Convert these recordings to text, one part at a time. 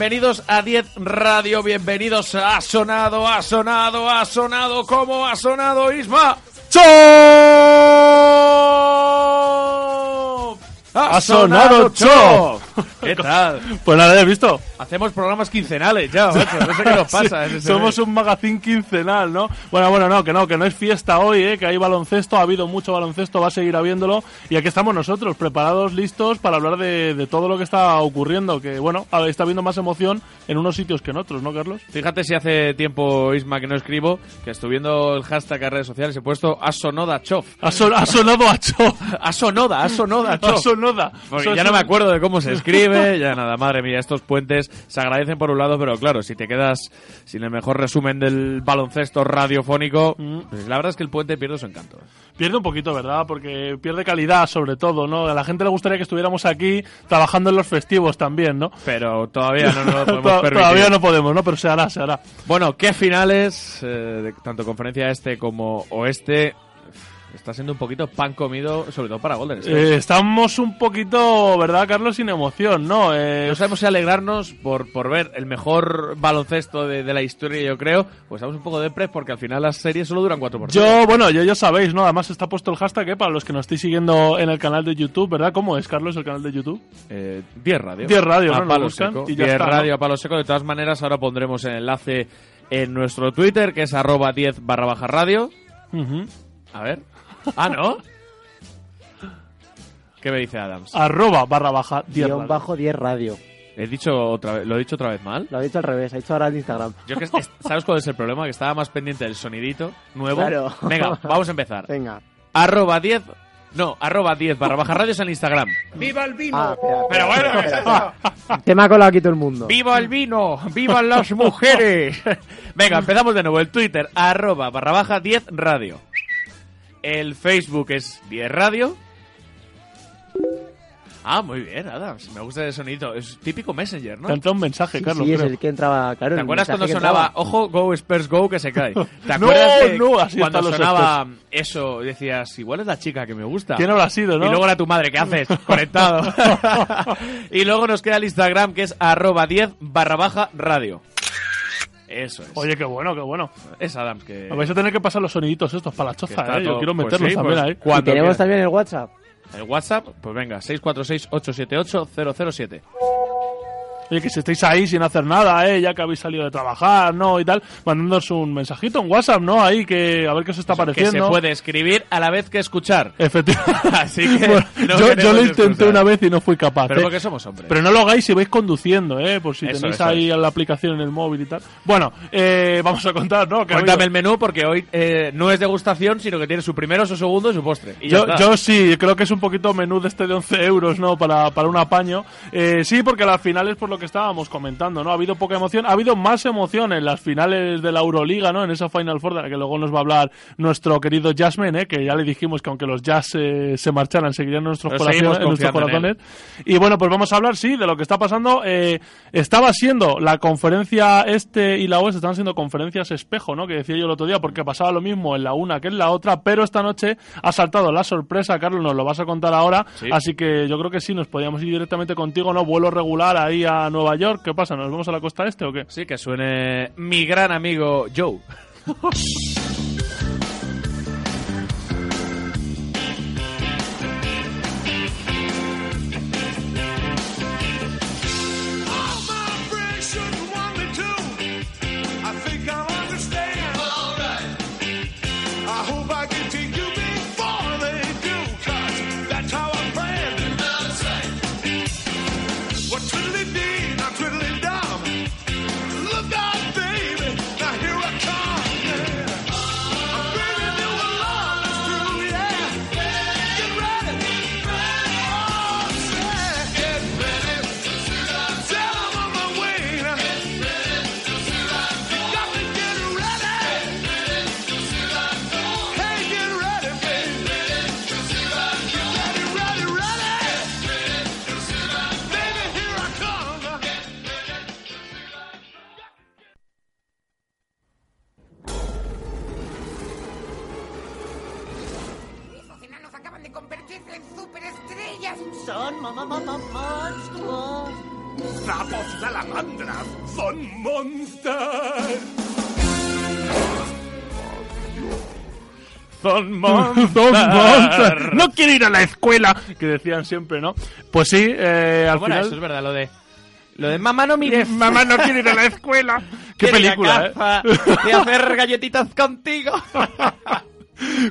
Bienvenidos a 10 Radio, bienvenidos a Sonado, ha sonado, ha sonado, ¿cómo ha sonado Isma? ¡Chop! Ha sonado Chop. ¿Qué tal? Pues nada, ¿has visto? Hacemos programas quincenales ya, macho, no sé qué nos pasa. Sí, somos un magazín quincenal, ¿no? Bueno, bueno, no, que no, que no es fiesta hoy, ¿eh? que hay baloncesto, ha habido mucho baloncesto, va a seguir habiéndolo. Y aquí estamos nosotros, preparados, listos para hablar de, de todo lo que está ocurriendo. Que, bueno, a- está habiendo más emoción en unos sitios que en otros, ¿no, Carlos? Fíjate si hace tiempo, Isma, que no escribo, que estoy viendo el hashtag en redes sociales, he puesto Asonoda Chof. Ha, son- ha sonado a Cho. Asonoda, Asonoda Chof. sonado. Porque ya no me acuerdo de cómo se escribe, ya nada, madre mía, estos puentes se agradecen por un lado, pero claro, si te quedas sin el mejor resumen del baloncesto radiofónico, Mm. pues la verdad es que el puente pierde su encanto. Pierde un poquito, ¿verdad? Porque pierde calidad, sobre todo, ¿no? A la gente le gustaría que estuviéramos aquí trabajando en los festivos también, ¿no? Pero todavía no nos lo podemos permitir. Todavía no podemos, ¿no? Pero se hará, se hará. Bueno, ¿qué finales, eh, de tanto conferencia este como oeste, está siendo un poquito pan comido, sobre todo para Golden State? Eh, estamos un poquito, ¿verdad, Carlos? Sin emoción, ¿no? Eh, No sabemos si alegrarnos por, por ver el mejor baloncesto de, de la historia, yo creo, pues estamos un poco de pres porque al final las series solo duran 4 por yo, bueno, yo ya sabéis, ¿no? Además está puesto el hashtag, ¿eh? Para los que nos estéis siguiendo en el canal de YouTube, ¿verdad? ¿Cómo es, Carlos, el canal de YouTube? Eh, 10 radio. 10 radio, a palo seco. y ya 10 está, ¿no? radio a palo seco. De todas maneras, ahora pondremos el enlace en nuestro Twitter, que es arroba 10 barra baja radio. A ver. Ah, ¿no? ¿Qué me dice Adams? Arroba barra baja 10 Guión radio. bajo 10 radio. He dicho otra vez, ¿Lo he dicho otra vez mal? Lo ha dicho al revés, ha dicho ahora en Instagram. Yo que, es- ¿Sabes cuál es el problema? Que estaba más pendiente del sonidito nuevo. Claro. Venga, vamos a empezar. Venga. Arroba 10... No, arroba 10 barra baja radio es en Instagram. ¡Viva el vino! Ah, espera, Pero espera, bueno, espera, espera. Te me ha colado aquí todo el mundo. ¡Viva el vino! ¡Vivan las mujeres! Venga, empezamos de nuevo. El Twitter, arroba barra baja 10 radio. El Facebook es 10 radio. Ah, muy bien, Adams. Me gusta el sonido. Es típico Messenger, ¿no? Entrado un mensaje, Sí, Carlos. sí, es el que entraba, claro. ¿Te acuerdas cuando sonaba, entraba. ojo, Go Spurs Go, que se cae? ¿Te No, acuerdas de no, así cuando sonaba eso? Decías, igual es la chica que me gusta. ¿Quién habrá sido, no? Y luego era tu madre, ¿qué haces? Conectado. y luego nos queda el Instagram, que es arroba 10 barra baja radio. Eso es. Oye, qué bueno, qué bueno. Es Adams que... Me vais a tener que pasar los soniditos estos para la choza, ¿eh? Yo quiero pues meterlos sí, también pues, ahí. Y tenemos quieras. también el WhatsApp. El WhatsApp, pues venga, 646-878-007. Oye, que si estáis ahí sin hacer nada, ¿eh? Ya que habéis salido de trabajar, ¿no? Y tal, mandándonos un mensajito, un WhatsApp, ¿no? Ahí, que a ver qué os está Que se pareciendo. puede escribir a la vez que escuchar. Efectivamente. Así que Bueno, no yo, yo lo intenté excusas. una vez y no fui capaz. Pero ¿eh? porque somos hombres. Pero no lo hagáis si vais conduciendo, ¿eh? Por si Eso, tenéis eso ahí es. la aplicación en el móvil y tal. Bueno, eh, vamos a contar, ¿no? Que Cuéntame el menú porque hoy eh, no es degustación, sino que tiene su primero, su segundo y su postre. Y Yo, yo sí, creo que es un poquito menú de este de 11 euros, ¿no? Para, para un apaño. Eh, sí, porque al final es por lo que estábamos comentando, ¿no? Ha habido poca emoción, ha habido más emoción en las finales de la Euroliga, ¿no? En esa Final Four de la que luego nos va a hablar nuestro querido Jasmine, ¿eh? Que ya le dijimos que aunque los Jazz eh, se marcharan, seguirían nuestros, corazones, en nuestros en corazones. Y bueno, pues vamos a hablar, sí, de lo que está pasando. Eh, estaba siendo la conferencia este y la oeste, estaban siendo conferencias espejo, ¿no? Que decía yo el otro día, porque pasaba lo mismo en la una que en la otra, pero esta noche ha saltado la sorpresa, Carlos, nos lo vas a contar ahora, Sí. así que yo creo que sí, nos podíamos ir directamente contigo, ¿no? Vuelo regular ahí a Nueva York, ¿qué pasa? ¿Nos vamos a la costa este o qué? Sí, que suene mi gran amigo Joe. No quiero ir a la escuela, que decían siempre, ¿no? Pues sí, eh, al Bueno, final... eso es verdad, lo de... Lo de mamá no mires. Mamá no quiere ir a la escuela. Qué película, ¿eh? gafa, De hacer galletitas contigo.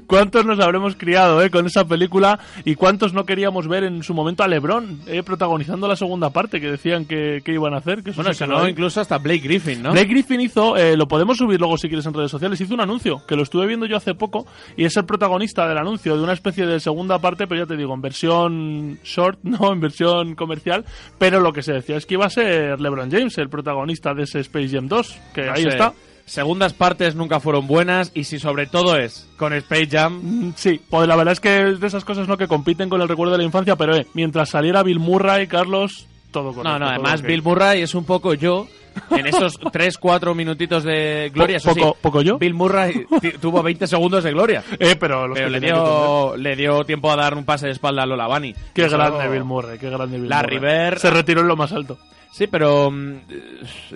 ¿Cuántos nos habremos criado eh, con esa película y cuántos no queríamos ver en su momento a LeBron eh, protagonizando la segunda parte que decían que, que iban a hacer? Que Bueno, se no, incluso hasta Blake Griffin, ¿no? Blake Griffin hizo, eh, lo podemos subir luego si quieres en redes sociales, hizo un anuncio que lo estuve viendo yo hace poco y es el protagonista del anuncio de una especie de segunda parte, pero ya te digo, en versión short, no, en versión comercial, pero lo que se decía es que iba a ser LeBron James el protagonista de ese Space Jam 2, que No ahí sé. está. Segundas partes nunca fueron buenas y si sobre todo es con Space Jam... Mm, Sí, pues la verdad es que es de esas cosas no que compiten con el recuerdo de la infancia, pero eh, mientras saliera Bill Murray, Carlos, todo correcto. No, no, además. Bill Murray es un poco yo en esos 3-4 minutitos de gloria. eso sí, poco- poco yo. Bill Murray tuvo 20 segundos de gloria. Eh, pero, los Pero que le tenía que dio, le dio tiempo a dar un pase de espalda a Lola Bunny. Qué Eso- grande Bill Murray, qué grande Bill La Murray. River- Se retiró en lo más alto. Sí, pero mm,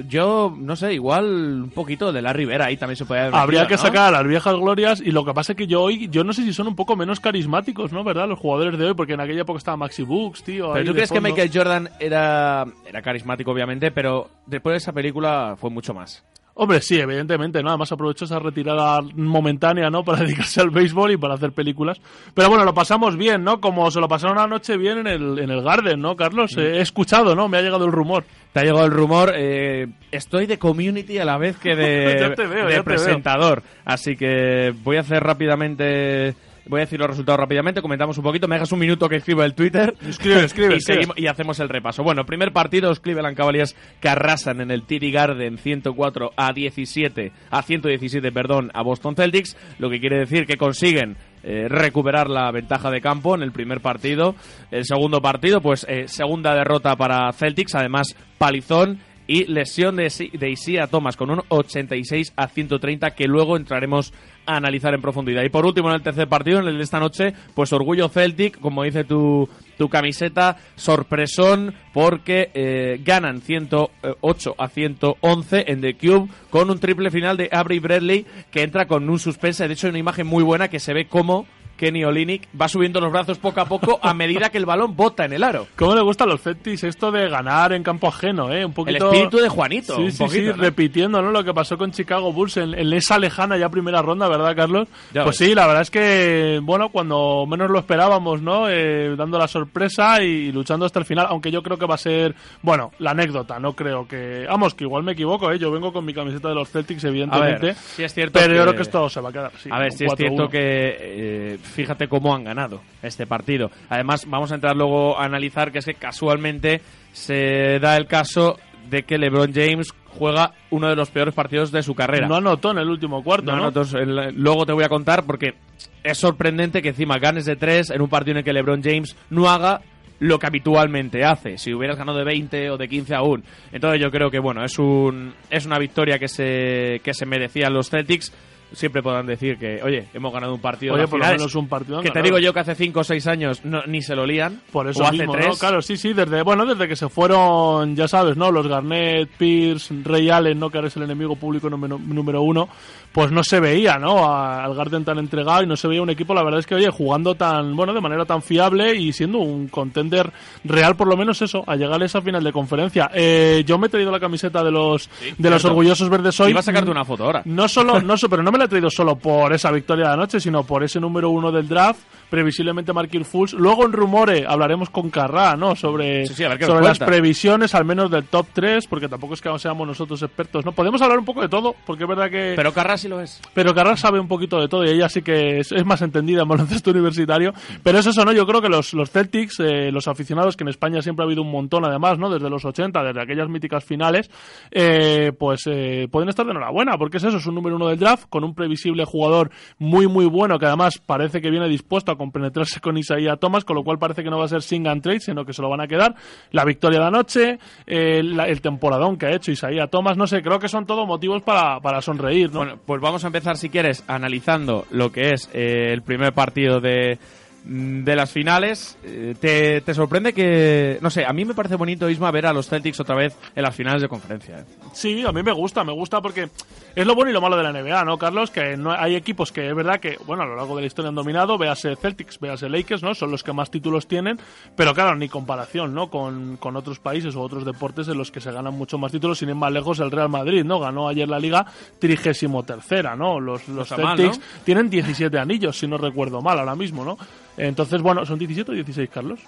yo no sé, igual un poquito de la Rivera ahí también se podía haber Habría metido, que ¿no? sacar a las viejas glorias y lo que pasa es que yo hoy, yo no sé si son un poco menos carismáticos, ¿no? ¿Verdad? Los jugadores de hoy, porque en aquella época estaba Maxi Books, tío. Pero tú crees que. Michael Jordan era, era carismático, obviamente, pero después de esa película fue mucho más. Hombre, sí, evidentemente, ¿no? Además aprovechó esa retirada momentánea, ¿no? Para dedicarse al béisbol y para hacer películas. Pero bueno, lo pasamos bien, ¿no? Como se lo pasaron anoche bien en el, en el Garden, ¿no, Carlos? Eh, He escuchado, ¿no? Me ha llegado el rumor. Te ha llegado el rumor. eh, estoy de community a la vez que de, veo, de presentador. Así que voy a hacer rápidamente. Voy a decir los resultados rápidamente. Comentamos un poquito. Me dejas un minuto que escriba el Twitter. Escribe, escribe, y, seguimos- y hacemos el repaso. Bueno, primer partido, los Cleveland Cavaliers que arrasan en el TD Garden 104 a 17, a 117, perdón, a Boston Celtics. Lo que quiere decir que consiguen eh, recuperar la ventaja de campo en el primer partido. El segundo partido, pues eh, segunda derrota para Celtics, además palizón y lesión de, de Isia Thomas con un 86 a 130 que luego entraremos a analizar en profundidad. Y por último, en el tercer partido, en el de esta noche, pues orgullo Celtic, como dice tu, tu camiseta, sorpresón porque eh, ganan 108 a 111 en The Cube con un triple final de Avery Bradley que entra con un suspense. De hecho, hay una imagen muy buena que se ve cómo Kenny Olinick va subiendo los brazos poco a poco a medida que el balón bota en el aro. ¿Cómo le gustan los Celtics esto de ganar en campo ajeno, eh? Un El poquito... espíritu de Juanito. Sí, un sí, poquito, sí, ¿no? repitiendo ¿no? lo que pasó con Chicago Bulls en, en esa lejana ya primera ronda, ¿verdad, Carlos? Ya pues ves. sí, la verdad es que, bueno, cuando menos lo esperábamos, ¿no? Eh, dando la sorpresa y luchando hasta el final, aunque yo creo que va a ser, bueno, la anécdota, no creo que... Vamos, que igual me equivoco, ¿eh? Yo vengo con mi camiseta de los Celtics, A evidentemente. ver, sí es cierto pero que- yo creo que esto se va a quedar a ver, si es 4-1. cierto que eh, fíjate cómo han ganado este partido. Además, vamos a entrar luego a analizar que es que casualmente se da el caso de que LeBron James juega uno de los peores partidos de su carrera. No anotó en el último cuarto, No, el- luego te voy a contar porque es sorprendente que encima ganes de 3 en un partido en el que LeBron James no haga lo que habitualmente hace. Si hubieras ganado de 20 o de 15 aún. Entonces yo creo que bueno, es un es una victoria que se que se merecían los Celtics. Siempre podrán decir que, oye, hemos ganado un partido. Oye, por lo menos un partido. Que te digo yo que hace 5 o 6 años no- ni se lo lían. Por eso o hace mismo, 3. ¿no? Claro, sí, sí, desde, bueno, desde que se fueron, ya sabes, ¿no? Los Garnett, Pierce, Ray Allen, ¿no? Que ahora es el enemigo público número, número uno, pues no se veía, ¿no? A- al Garden tan entregado y no se veía un equipo, la verdad es que, oye, jugando tan, bueno, de manera tan fiable y siendo un contender real, por lo menos eso, a llegar a esa final de conferencia. Eh, yo me he traído la camiseta de los, de los orgullosos verdes hoy. Iba a sacarte una foto ahora. No solo, no so- pero no me la he traído solo por esa victoria de anoche, sino por ese número uno del draft, previsiblemente Marquis Fultz. Luego en Rumore hablaremos con Carrá, ¿no? Sobre, Sí, sí, sobre las previsiones, al menos del top 3, porque tampoco es que seamos nosotros expertos, ¿no? Podemos hablar un poco de todo, porque es verdad que... Pero Carras sí lo es. Pero Carras sabe un poquito de todo y ella sí que es, es más entendida en baloncesto universitario. Pero es eso, ¿no? Yo creo que los, los Celtics, eh, los aficionados, que en España siempre ha habido un montón además, ¿no? Desde los 80, desde aquellas míticas finales, eh, pues eh, pueden estar de enhorabuena, porque es eso, es un número uno del draft, con un previsible jugador muy, muy bueno, que además parece que viene dispuesto a compenetrarse con Isaiah Thomas, con lo cual parece que no va a ser sing and trade, sino que se lo van a quedar. La victoria de anoche, eh, la- el temporadón que ha hecho Isaiah Thomas, no sé, creo que son todos motivos para, para sonreír, ¿no? Bueno, pues vamos a empezar, si quieres, analizando lo que es eh, el primer partido de, de las finales. Eh, ¿te, te sorprende que.? No sé, a mí me parece bonito, Isma, ver a los Celtics otra vez en las finales de conferencia. eh. Sí, a mí me gusta, me gusta porque es lo bueno y lo malo de la NBA, ¿no, Carlos? Que no hay equipos que es verdad que, bueno, a lo largo de la historia han dominado, véase Celtics, véase Lakers, ¿no? Son los que más títulos tienen, pero claro, ni comparación, ¿no? Con, con otros países o otros deportes en los que se ganan mucho más títulos, sin ir más lejos el Real Madrid, ¿no? Ganó ayer la liga trigésimo tercera, ¿no? Los, los mal, Celtics ¿no? tienen 17 anillos, si no recuerdo mal ahora mismo, ¿no? Entonces, bueno, ¿son 17 o 16, Carlos?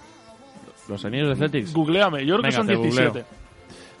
Los anillos de Celtics. Googleame, yo creo Venga, que son te googleo.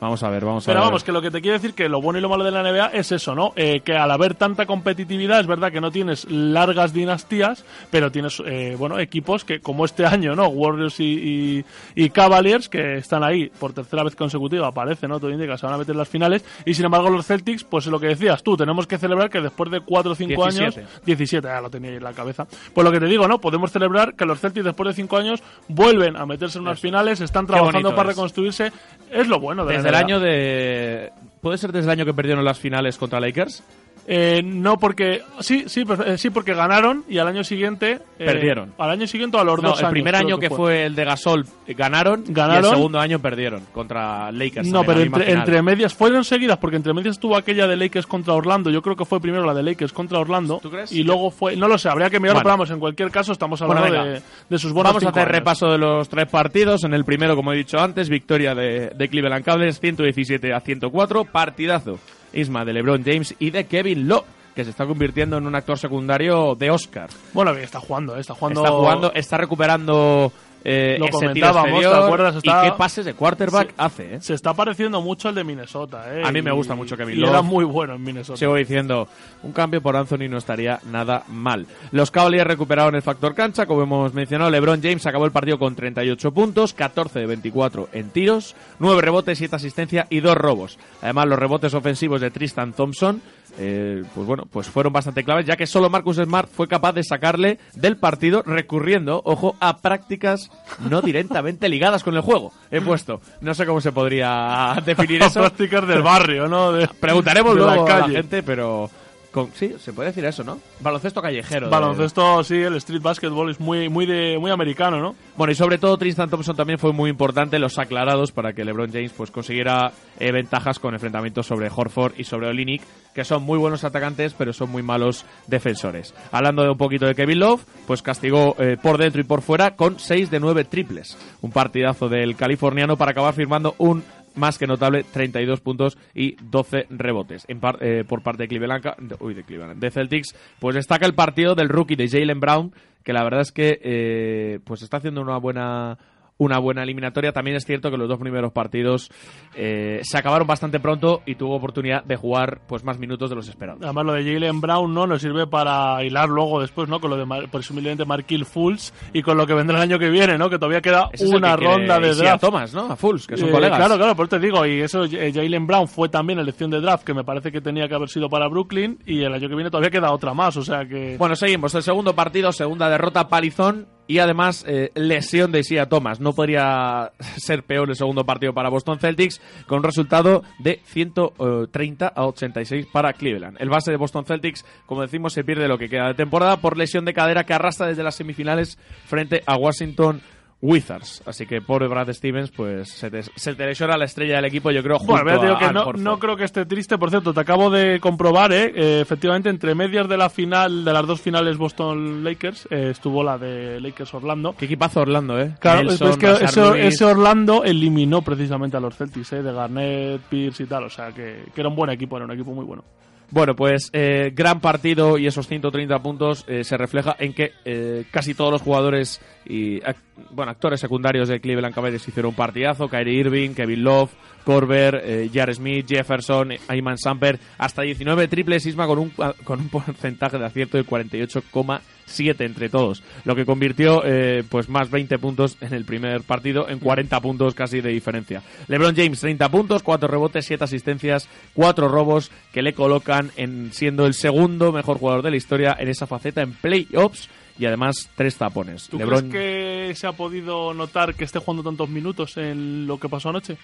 17. Vamos a ver, vamos a Pero ver. vamos, que lo que te quiero decir que lo bueno y lo malo de la NBA es eso, ¿no? Eh, que al haber tanta competitividad es verdad que no tienes largas dinastías, pero tienes, eh, bueno, equipos que como este año, ¿no? Warriors y, y, y Cavaliers que están ahí por tercera vez consecutiva, parece, ¿no? Todo indica que se van a meter en las finales y sin embargo los Celtics, pues es lo que decías tú, tenemos que celebrar que después de 4 o 5 años, 17. 17, ya lo tenía ahí en la cabeza. Pues lo que te digo, ¿no? Podemos celebrar que los Celtics después de 5 años vuelven a meterse en unas finales, están trabajando para es. reconstruirse. Es lo bueno de la Desde el año de. ¿Puede ser desde el año que perdieron las finales contra Lakers? Eh, no porque sí sí eh, sí porque ganaron y al año siguiente eh, Perdieron. al año siguiente a los No, dos el años primer año que fue el de Gasol eh, ganaron, y Ganaron. el segundo año perdieron contra Lakers. no pero entre, medias fueron seguidas porque entre medias estuvo aquella de Lakers contra Orlando yo creo que fue primero la de Lakers contra Orlando ¿Tú crees? y luego fue no lo sé habría que mirarlo Bueno. pero vamos en cualquier caso estamos hablando de, de sus buenos Vamos a hacer años. repaso de los tres partidos. En el primero, como he dicho antes, victoria de, de Cleveland Cavaliers 117 a 104. Partidazo. Isma de LeBron James y de Kevin Love, que se está convirtiendo en un actor secundario de Oscar. bueno está jugando eh, está jugando Está jugando, está recuperando eh, Lo comentábamos, ¿te acuerdas? Está- Y qué pases de quarterback Sí. hace, ¿eh? se está pareciendo mucho al de Minnesota eh, A mí me gusta mucho Kevin Love. era muy bueno en Minnesota Sigo diciendo, un cambio por Anthony no estaría nada mal. Los Cavaliers recuperaron el factor cancha, como hemos mencionado, LeBron James acabó el partido con 38 puntos, 14 de 24 en tiros, 9 rebotes, 7 asistencia y 2 robos. Además, los rebotes ofensivos de Tristan Thompson, eh, pues bueno, pues fueron bastante claves, ya que solo Marcus Smart fue capaz de sacarle del partido recurriendo, ojo, a prácticas no directamente ligadas con el juego. He puesto, no sé cómo se podría definir eso. prácticas del barrio no De- Preguntaremos de la luego a la calle. gente, pero con- sí, se puede decir eso, ¿no? Baloncesto callejero. de- Baloncesto, sí, el street basketball es muy, muy, de, muy americano, ¿no? Bueno, y sobre todo Tristan Thompson también fue muy importante los aclarados para que LeBron James pues consiguiera eh, ventajas con enfrentamientos sobre Horford y sobre Olinik, que son muy buenos atacantes, pero son muy malos defensores. Hablando de un poquito de Kevin Love, pues castigó eh, por dentro y por fuera con 6 de 9 triples. Un partidazo del californiano para acabar firmando un más que notable 32 puntos y 12 rebotes. En eh, por parte de Cleveland, uy, de Cleveland, de Celtics, pues destaca el partido del rookie de Jalen Brown, que la verdad es que eh, pues está haciendo una buena una buena eliminatoria. También es cierto que los dos primeros partidos eh, se acabaron bastante pronto y tuvo oportunidad de jugar pues más minutos de los esperados. Además, lo de Jalen Brown no nos sirve para hilar luego después, ¿no? Con lo de Mar- presumiblemente Marquil Fultz y con lo que vendrá el año que viene, ¿no? Que todavía queda Ese una ronda de draft. Thomas, ¿no? A Fulls, que son Eh, colegas. Claro, claro, por eso te digo. Y eso, eh, Jalen Brown fue también elección de draft, que me parece que tenía que haber sido para Brooklyn. Y el año que viene todavía queda otra más, o sea que. Bueno, seguimos. El segundo partido, segunda derrota, palizón y además eh, lesión de Isia Thomas. No podría ser peor el segundo partido para Boston Celtics con un resultado de 130 a 86 para Cleveland. El base de Boston Celtics, como decimos, se pierde lo que queda de temporada por lesión de cadera que arrastra desde las semifinales frente a Washington. Wizards, así que pobre Brad Stevens, pues se te, se te lesiona la estrella del equipo, yo creo, junto Bueno, te digo a que no, no creo que esté triste. Por cierto, te acabo de comprobar, ¿eh? Eh, efectivamente, entre medias de la final, de las dos finales Boston-Lakers, eh, estuvo la de Lakers-Orlando. Qué equipazo Orlando, ¿eh? Claro, Nelson, es que ese Orlando eliminó precisamente a los Celtics, ¿eh? de Garnett, Pierce y tal. O sea, que, que era un buen equipo, era un equipo muy bueno. Bueno, pues eh, gran partido y esos 130 puntos eh, se refleja en que eh, casi todos los jugadores y act bueno, actores secundarios de Cleveland Cavaliers hicieron un partidazo. Kyrie Irving, Kevin Love, Corber, eh, Jar Smith, Jefferson, Ayman Samper, hasta 19 triples, Isma con un, con un porcentaje de acierto del 48,5%. 7 entre todos, lo que convirtió eh, pues más 20 puntos en el primer partido, en 40 puntos casi de diferencia. LeBron James 30 puntos, 4 rebotes, 7 asistencias, 4 robos que le colocan en siendo el segundo mejor jugador de la historia en esa faceta en playoffs y además tres tapones. ¿Tú crees que se ha podido notar que esté jugando tantos minutos en lo que pasó anoche?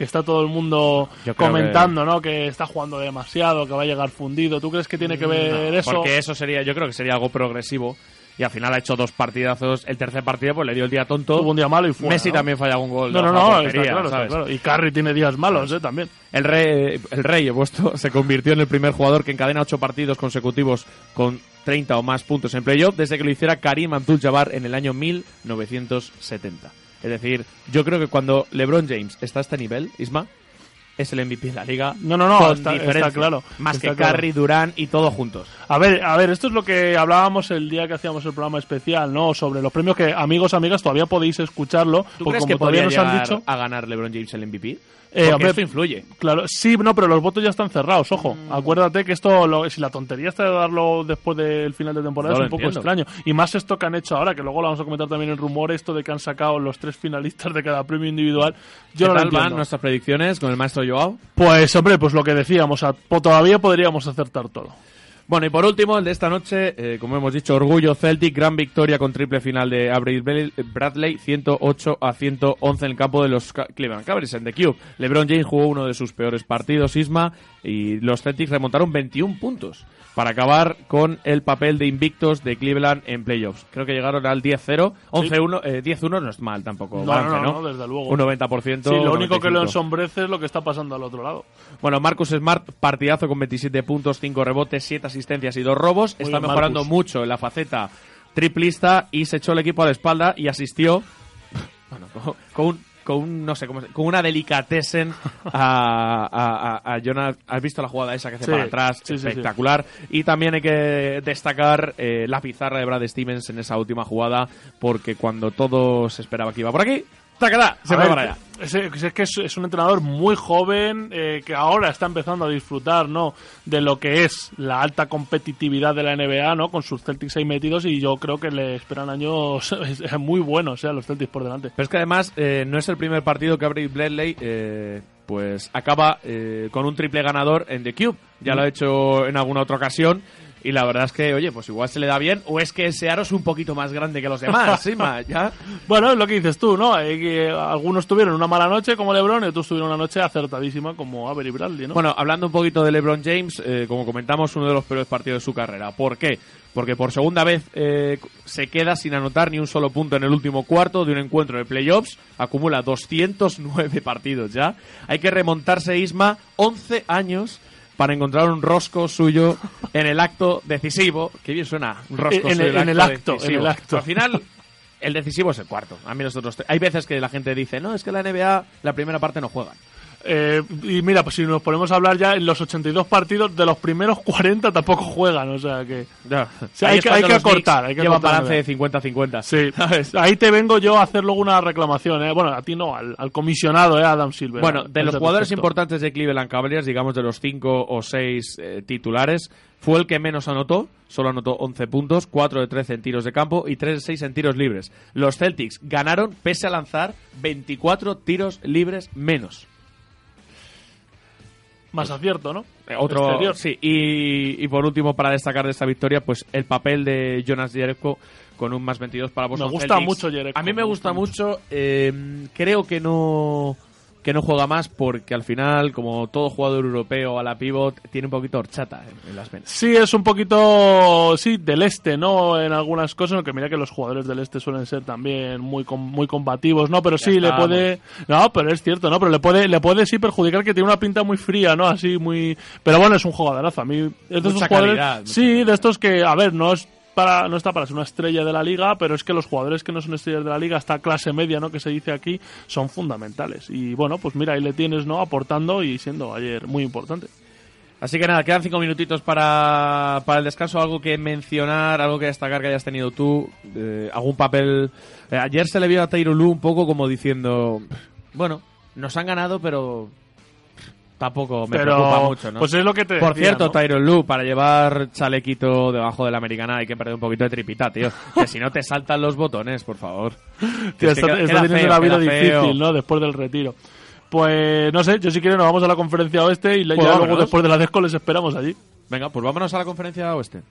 Que está todo el mundo comentando, ¿no? Que está jugando demasiado, que va a llegar fundido. ¿Tú crees que tiene que ver No, eso? Porque eso sería, yo creo que sería algo progresivo. Y al final ha hecho dos partidazos. El tercer partido pues le dio el día tonto. Tuvo un día malo y fuera, Messi ¿no? también falla un gol. No, no, no, está claro, está claro. Y Curry tiene días malos, ¿eh? También. El rey, el rey he puesto, se convirtió en el primer jugador que encadena ocho partidos consecutivos con 30 o más puntos en playoff desde que lo hiciera Karim Abdul-Jabbar en el año 1970. Es decir, yo creo que cuando LeBron James está a este nivel, Isma, es el MVP de la liga. No, no, no, con está- está claro, Más está que claro. Curry, Durán y todos juntos. A ver, a ver, esto es lo que hablábamos el día que hacíamos el programa especial, ¿no? Sobre los premios que, amigos, amigas, todavía podéis escucharlo. ¿Tú porque crees como que todavía podría nos han dicho. a ganar LeBron James el MVP? Eh, hombre, esto influye. Claro, sí, no, pero los votos ya están cerrados, ojo. Mm. Acuérdate que esto, lo- si la tontería está de darlo después del final de temporada, No es un poco extraño. Y más esto que han hecho ahora, que luego lo vamos a comentar también en rumor, esto de que han sacado los tres finalistas de cada premio individual. Yo ¿Qué no lo tal van entiendo. nuestras predicciones con el maestro Joao? Pues, hombre, pues lo que decíamos, todavía podríamos acertar todo. Bueno, y por último, el de esta noche, eh, como hemos dicho, Orgullo Celtic, gran victoria con triple final de Avery Bradley, 108 a 111 en el campo de los Cleveland Cavaliers en The Cube. LeBron James jugó uno de sus peores partidos, Isma, y los Celtics remontaron 21 puntos para acabar con el papel de invictos de Cleveland en playoffs. Creo que llegaron al 10-0, 11-1, eh, 10-1 no es mal tampoco, No, balance, no, ¿no? no, desde luego. Un 90%. Sí, lo único que lo 95. ensombrece es lo que está pasando al otro lado. Bueno, Marcus Smart, partidazo con 27 puntos, 5 rebotes, 7 asistencias y 2 robos. Muy Está mejorando Marcus. mucho en la faceta triplista y se echó el equipo a la espalda y asistió bueno, con, con un, con un, no sé, con una delicatessen a, a, a- Jonas. ¿Has visto la jugada esa que hace Sí, para atrás? sí. Espectacular. Y también hay que destacar eh, la pizarra de Brad Stevens en esa última jugada porque cuando todo se esperaba que iba por aquí, Se A fue ver, para allá. Es, es que es, es un entrenador muy joven eh, que ahora está empezando a disfrutar no de lo que es la alta competitividad de la NBA no con sus Celtics ahí metidos y yo creo que le esperan años muy buenos eh, a los Celtics por delante Pero es que además eh, no es el primer partido que Avery Bradley eh, pues acaba eh, con un triple ganador en The Cube. Ya lo ha hecho en alguna otra ocasión. Y la verdad es que, oye, pues igual se le da bien. O es que ese aro es un poquito más grande que los demás, ¿sí, ma? ¿Ya? bueno es lo que dices tú no Eh, que algunos tuvieron una mala noche como LeBron y otros tuvieron una noche acertadísima como Avery Bradley no Bueno, hablando un poquito de LeBron James, eh, como comentamos, uno de los peores partidos de su carrera. ¿Por qué? Porque por segunda vez eh, se queda sin anotar ni un solo punto en el último cuarto de un encuentro de playoffs. Acumula 209 partidos ya. Hay que remontarse, Isma, 11 años para encontrar un rosco suyo en el acto decisivo. Qué bien suena, un rosco En- en suyo el- en el acto, decisivo. en el acto. Al final, el decisivo es el cuarto. A mí los otros tres- Hay veces que la gente dice, no, es que la NBA la primera parte no juegan. Eh, y mira, pues si nos ponemos a hablar ya en los 82 partidos, de los primeros 40 tampoco juegan, o sea que... Ya. Sí, hay Ahí es que- hay que acortar, hay que acortar, balance de ¿verdad? 50-50. Sí, ¿Sabes? ahí te vengo yo a hacer luego una reclamación, ¿eh? Bueno, a ti no, al, al comisionado, ¿eh? Adam Silver. Bueno, de los jugadores importantes de Cleveland Cavaliers, digamos de los cinco o seis eh, titulares, fue el que menos anotó, solo anotó 11 puntos, 4 de 13 en tiros de campo y 3 de 6 en tiros libres. Los Celtics ganaron pese a lanzar 24 tiros libres menos. Más acierto, ¿no? Eh, Otro, Exterior. sí, y, y por último, para destacar de esta victoria, pues el papel de Jonas Jerebko con un más 22 para Boston Me gusta Celtics. mucho Jerebko, A mí me me gusta gusta mucho. eh, creo que no que no juega más porque al final, como todo jugador europeo a la pivot, tiene un poquito horchata en, en las venas. Sí, es un poquito, sí, del este, ¿no? En algunas cosas, aunque mira que los jugadores del este suelen ser también muy com- muy combativos, ¿no? Pero Ya sí, le puede... No, pero es cierto, ¿no? Pero le puede, le puede sí perjudicar que tiene una pinta muy fría, ¿no? Así, muy... Pero bueno, es un jugadorazo. A mí es de esos Mucha jugadores... calidad, mucha sí, de estos que, a ver, no es... Para, no está para ser una estrella de la liga, pero es que los jugadores que no son estrellas de la liga, esta clase media, ¿no? Que se dice aquí, son fundamentales. Y bueno, pues mira, ahí le tienes, ¿no? Aportando y siendo ayer muy importante. Así que nada, quedan cinco minutitos para, para el descanso. Algo que mencionar, algo que destacar que hayas tenido tú. eh, algún papel. eh, ayer se le vio a Tairo Lu un poco como diciendo: Bueno, nos han ganado, pero. Tampoco me Pero, preocupa mucho, ¿no? pues es lo que te Por decía, cierto, ¿no? Tyron Lu, para llevar chalequito debajo de la americana hay que perder un poquito de tripita, tío. que si no te saltan los botones, por favor. Tío, Es que feo, una vida feo. difícil, ¿no? Después del retiro. Pues no sé, yo si quieren nos vamos a la conferencia oeste y Pues ya vámonos. luego después de la Desco les esperamos allí. Venga, pues vámonos a la conferencia oeste.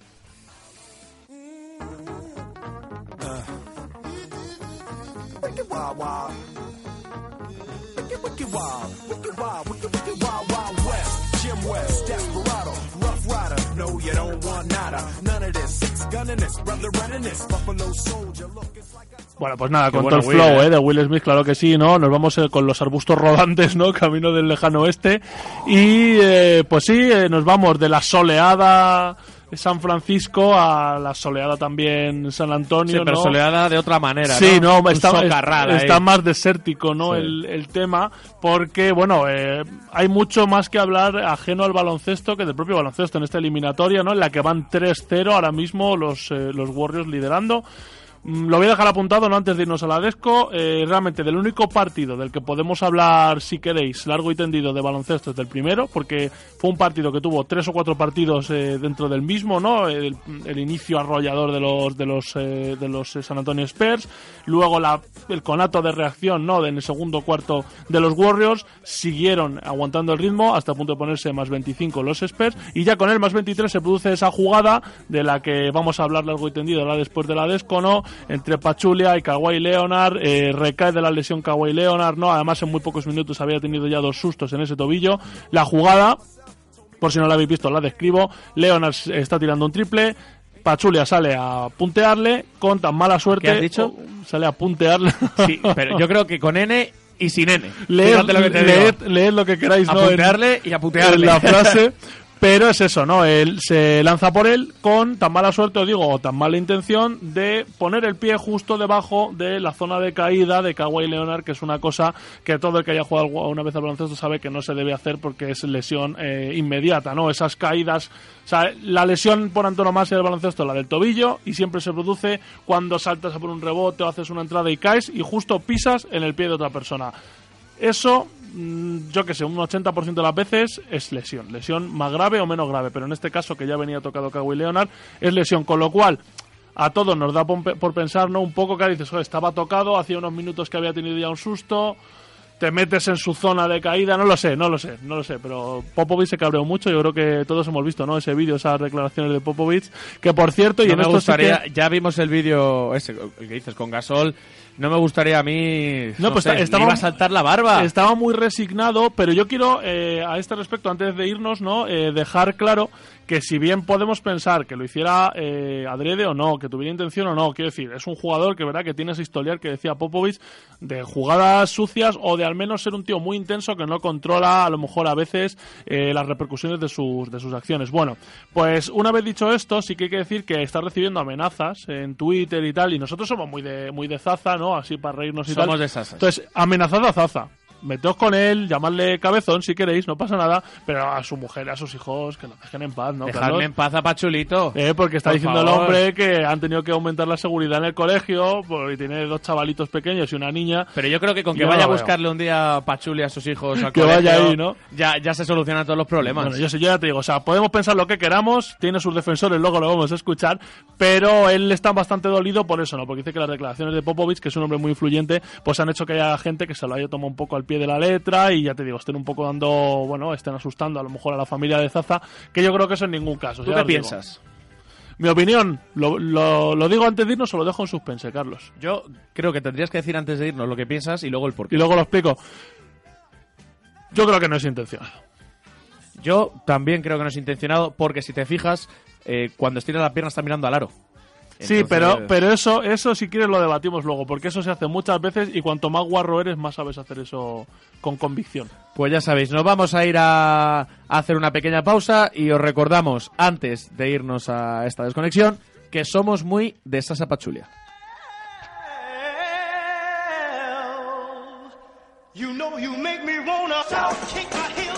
Bueno, pues nada, Qué con todo el flow ¿eh? ¿eh? de Will Smith, claro que sí, ¿no? Nos vamos eh, con los arbustos rodantes, ¿no? Camino del lejano oeste. Y eh, pues sí, eh, nos vamos de la soleada San Francisco a la soleada también San Antonio, Sí, pero ¿no? soleada de otra manera, Sí, no, Un está, ahí. está más desértico, ¿no? Sí. El, el tema, porque, bueno, eh, hay mucho más que hablar ajeno al baloncesto que del propio baloncesto en esta eliminatoria, ¿no? En la que van 3-0 ahora mismo los, eh, los Warriors liderando. Mm, Lo voy a dejar apuntado, ¿no? Antes de irnos a la Desco. Eh, realmente, del único partido del que podemos hablar, si queréis, largo y tendido de baloncesto es del primero, porque fue un partido que tuvo tres o cuatro partidos eh, dentro del mismo, ¿no? El, inicio arrollador de los de los eh, de los eh, San Antonio Spurs, luego la, el conato de reacción, ¿no? En el segundo cuarto de los Warriors, siguieron aguantando el ritmo hasta el punto de ponerse más 25 los Spurs, y ya con el más 23 se produce esa jugada de la que vamos a hablar largo y tendido ahora después de la Desco, ¿no? Entre Pachulia y Kawhi Leonard, eh, recae de la lesión Kawhi Leonard, ¿no? Además en muy pocos minutos había tenido ya dos sustos en ese tobillo. La jugada, por si no la habéis visto, la describo. Leonard está tirando un triple. Pachulia sale a puntearle con tan mala suerte. ¿Qué has dicho? sale a puntearle. Sí, pero yo creo que con N y sin N. leed, lo que leed- leed lo que queráis, A ¿no? En- putearle y a putearle. en la frase. Pero es eso, ¿no? Él se lanza por él con tan mala suerte, o digo, o tan mala intención de poner el pie justo debajo de la zona de caída de Kawhi Leonard, que es una cosa que todo el que haya jugado una vez al baloncesto sabe que no se debe hacer porque es lesión eh, inmediata, ¿no? Esas caídas, o sea, la lesión por antonomasia del baloncesto es la del tobillo y siempre se produce cuando saltas a por un rebote o haces una entrada y caes y justo pisas en el pie de otra persona. Eso, yo que sé, un 80% de las veces es lesión. Lesión más grave o menos grave, pero en este caso, que ya venía tocado Kawhi Leonard, es lesión. Con lo cual, a todos nos da por, pensar, ¿no? Un poco que dices, "Joder, estaba tocado, hacía unos minutos que había tenido ya un susto, te metes en su zona de caída, no lo sé, no lo sé, no lo sé, pero Popovich se cabreó mucho, yo creo que todos hemos visto, ¿no? Ese vídeo, esas declaraciones de Popovich, que por cierto, y No en me esto sí que- gustaría, ya vimos el vídeo ese, el que dices con Gasol. No me gustaría a mí. No, pues sé, está- me estaba- iba a saltar la barba. Estaba muy resignado, pero yo quiero eh, a este respecto, antes de irnos, no Eh, dejar claro que si bien podemos pensar que lo hiciera eh, adrede o no, que tuviera intención o no, quiero decir, es un jugador que verdad que tiene ese historial que decía Popovich de jugadas sucias o de al menos ser un tío muy intenso que no controla a lo mejor a veces eh, las repercusiones de sus, de sus acciones. Bueno, pues una vez dicho esto, sí que hay que decir que está recibiendo amenazas en Twitter y tal, y nosotros somos muy de, muy de zaza, ¿no? Así para reírnos y tal. Somos de Sasas. Entonces, amenazado a Zaza. Meteos con él, llamadle cabezón si queréis, no pasa nada, pero a su mujer, a sus hijos, que lo dejen en paz, ¿no? Carlos? en paz a Pachulito. Eh, porque está Por diciendo el favor. hombre que han tenido que aumentar la seguridad en el colegio, porque tiene dos chavalitos pequeños y una niña. Pero yo creo que con que vaya a buscarle un día Pachuli a sus hijos al Que colegio, vaya ahí, ¿no? Ya, ya se solucionan todos los problemas. Bueno, yo, sé, yo ya te digo, o sea, podemos pensar lo que queramos, tiene sus defensores, luego lo vamos a escuchar, pero él está bastante dolido por eso, ¿no? Porque dice que las declaraciones de Popovich, que es un hombre muy influyente, pues han hecho que haya gente que se lo haya tomado un poco al pie de la letra y ya te digo, estén un poco dando, bueno, estén asustando a lo mejor a la familia de Zaza, que yo creo que eso en ningún caso. ¿Tú qué digo. piensas? Mi opinión, lo, lo, lo digo antes de irnos o lo dejo en suspense, Carlos. Yo creo que tendrías que decir antes de irnos lo que piensas y luego el porqué. Y luego lo explico. Yo creo que no es intencionado. Yo también creo que no es intencionado porque si te fijas, eh, cuando estira la pierna está mirando al aro. Sí, pero, pero eso, eso si quieres lo debatimos luego, porque eso se hace muchas veces y cuanto más guarro eres, más sabes hacer eso con convicción. Pues ya sabéis, nos vamos a ir a, a hacer una pequeña pausa y os recordamos, antes de irnos a esta desconexión, que somos muy de Sasa Pachulia. You know you make me wanna kick my heels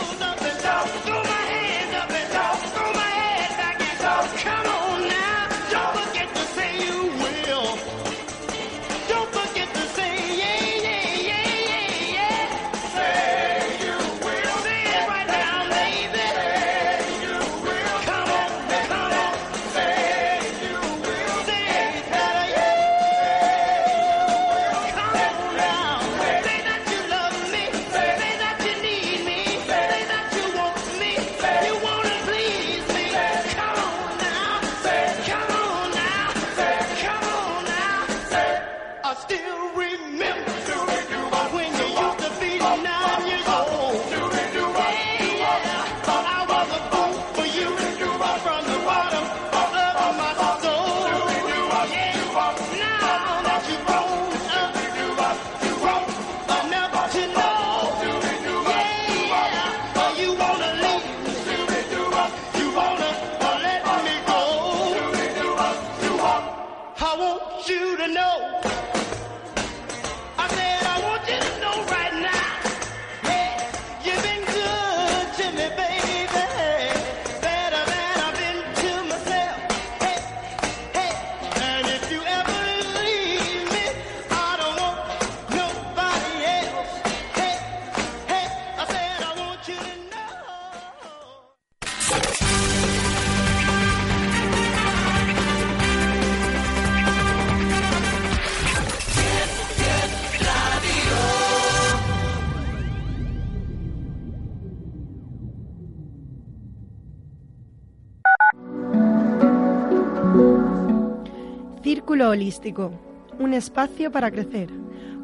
Un espacio para crecer.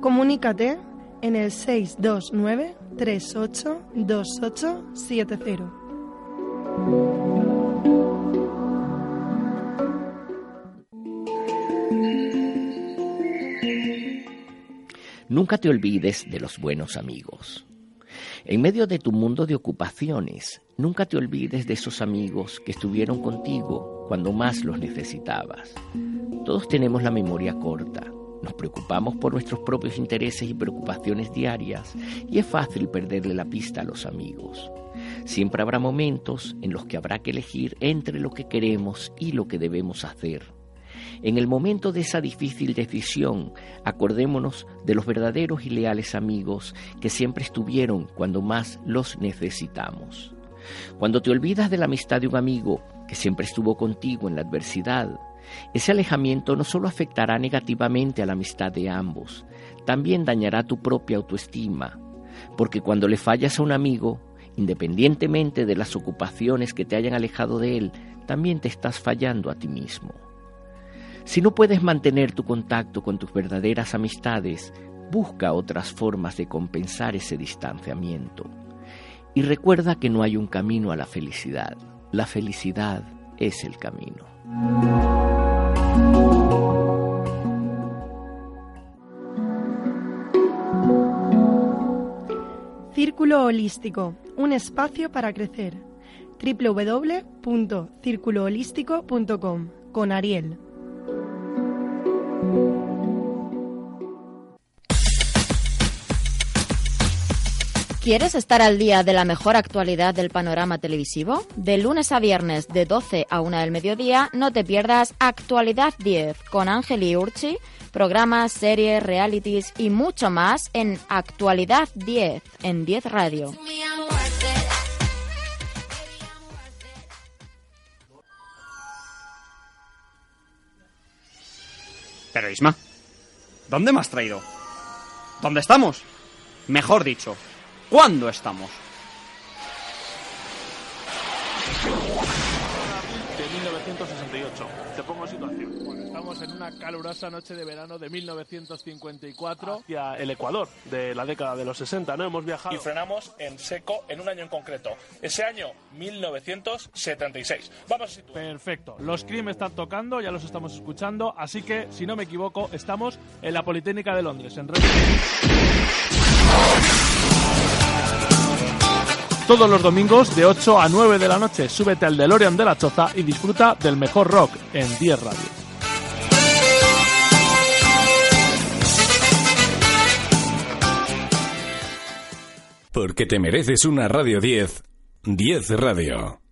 Comunícate en el 629 382870. Nunca te olvides de los buenos amigos. En medio de tu mundo de ocupaciones, nunca te olvides de esos amigos que estuvieron contigo cuando más los necesitabas. Todos tenemos la memoria corta, nos preocupamos por nuestros propios intereses y preocupaciones diarias y es fácil perderle la pista a los amigos. Siempre habrá momentos en los que habrá que elegir entre lo que queremos y lo que debemos hacer. En el momento de esa difícil decisión, acordémonos de los verdaderos y leales amigos que siempre estuvieron cuando más los necesitamos. Cuando te olvidas de la amistad de un amigo que siempre estuvo contigo en la adversidad, ese alejamiento no solo afectará negativamente a la amistad de ambos, también dañará tu propia autoestima, porque cuando le fallas a un amigo, independientemente de las ocupaciones que te hayan alejado de él, también te estás fallando a ti mismo. Si no puedes mantener tu contacto con tus verdaderas amistades, busca otras formas de compensar ese distanciamiento. Y recuerda que no hay un camino a la felicidad. La felicidad es el camino. Círculo Holístico, un espacio para crecer. www.circuloholístico.com con Ariel. ¿Quieres estar al día de la mejor actualidad del panorama televisivo? De lunes a viernes de 12 a 1 del mediodía no te pierdas Actualidad 10 con Ángel Urchi, programas, series, realities y mucho más en Actualidad 10 en 10 Radio. Pero Isma, ¿dónde me has traído? ¿Dónde estamos? Mejor dicho, ¿cuándo estamos? de 1968. Te pongo en situación. Bueno, estamos en una calurosa noche de verano de 1954 hacia el Ecuador de la década de los 60, ¿no? Hemos viajado. Y frenamos en seco en un año en concreto. Ese año, 1976. Vamos a situar. Perfecto. Los Cream están tocando, ya los estamos escuchando, así que, si no me equivoco, estamos en la Politécnica de Londres, en Reino Todos los domingos de 8 a 9 de la noche, súbete al DeLorean de la Choza y disfruta del mejor rock en 10 Radio. Porque te mereces una Radio 10. 10 Radio.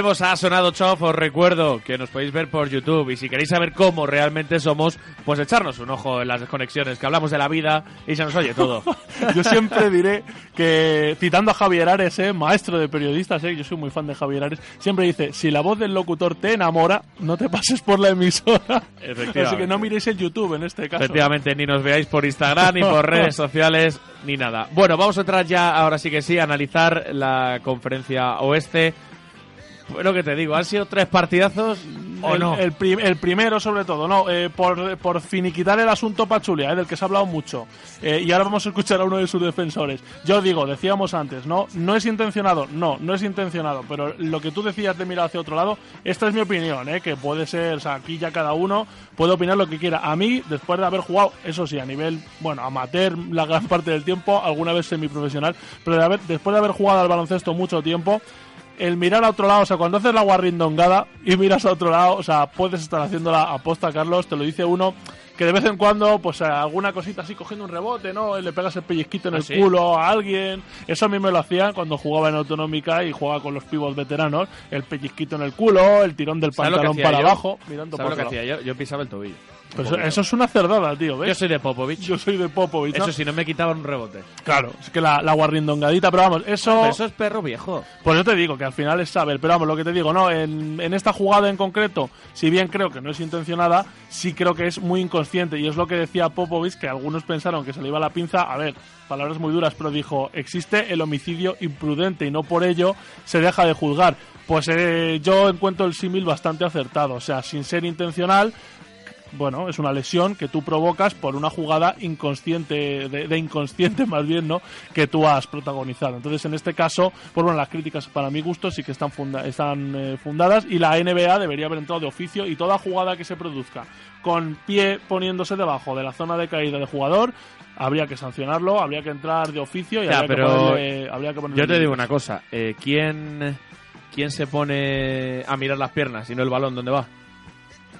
Volvemos a Sonado Chof, os recuerdo que nos podéis ver por YouTube y si queréis saber cómo realmente somos, pues echarnos un ojo en las desconexiones, que hablamos de la vida y se nos oye todo. Yo siempre diré que, citando a Javier Ares, eh, maestro de periodistas, eh, yo soy muy fan de Javier Ares, siempre dice, si la voz del locutor te enamora, no te pases por la emisora. Efectivamente. Así que no miréis el YouTube en este caso. Efectivamente, ni nos veáis por Instagram, ni por redes sociales, ni nada. Bueno, vamos a entrar ya, ahora sí que sí, a analizar la conferencia oeste. Lo que te digo, ¿han sido tres partidazos o el, no? el prim- el primero, sobre todo, no, eh, por, por finiquitar el asunto Pachulia, eh, del que se ha hablado mucho. Eh, y ahora vamos a escuchar a uno de sus defensores. Yo digo, decíamos antes, ¿no? No es intencionado, no, no es intencionado, pero lo que tú decías de mirar hacia otro lado, esta es mi opinión, ¿eh? Que puede ser, o sea, aquí ya cada uno puede opinar lo que quiera. A mí, después de haber jugado, eso sí, a nivel, bueno, amateur la gran parte del tiempo, alguna vez semiprofesional, pero de haber, después de haber jugado al baloncesto mucho tiempo, el mirar a otro lado, o sea, cuando haces la guarrindongada y miras a otro lado, o sea, puedes estar haciendo la aposta, Carlos, te lo dice uno que de vez en cuando, pues eh, alguna cosita así cogiendo un rebote, ¿no? Le pegas el pellizquito en ¿Ah, el sí? culo a alguien. Eso a mí me lo hacían cuando jugaba en autonómica y jugaba con los pibos veteranos. El pellizquito en el culo, el tirón del ¿Sabes lo que pantalón para yo? abajo, mirando ¿Sabes por lo que otro hacía yo? Yo pisaba el tobillo. Pues eso, eso es una cerdada, tío, ¿ves? Yo soy de Popovich. Yo soy de Popovich. ¿no? Eso sí, no me quitaban un rebote. Claro, es que la, la guarrindongadita, pero vamos, eso... Pero eso es perro viejo. Pues yo te digo que al final es saber, pero vamos, lo que te digo, no, en, en esta jugada en concreto, si bien creo que no es intencionada, sí creo que es muy inconsciente y es lo que decía Popovich, que algunos pensaron que se le iba la pinza, a ver, palabras muy duras, pero dijo, existe el homicidio imprudente y no por ello se deja de juzgar. Pues eh, yo encuentro el símil bastante acertado, o sea, sin ser intencional, bueno, es una lesión que tú provocas por una jugada inconsciente, de, de inconsciente más bien, ¿no? Que tú has protagonizado. Entonces, en este caso, pues bueno, las críticas para mi gusto sí que están, funda- están eh, fundadas y la NBA debería haber entrado de oficio y toda jugada que se produzca con pie poniéndose debajo de la zona de caída de jugador, habría que sancionarlo, habría que entrar de oficio y Ya, habría, pero que ponerle, habría que ponerle Yo te digo una cosa. eh, ¿quién, ¿Quién se pone a mirar las piernas y no el balón dónde va?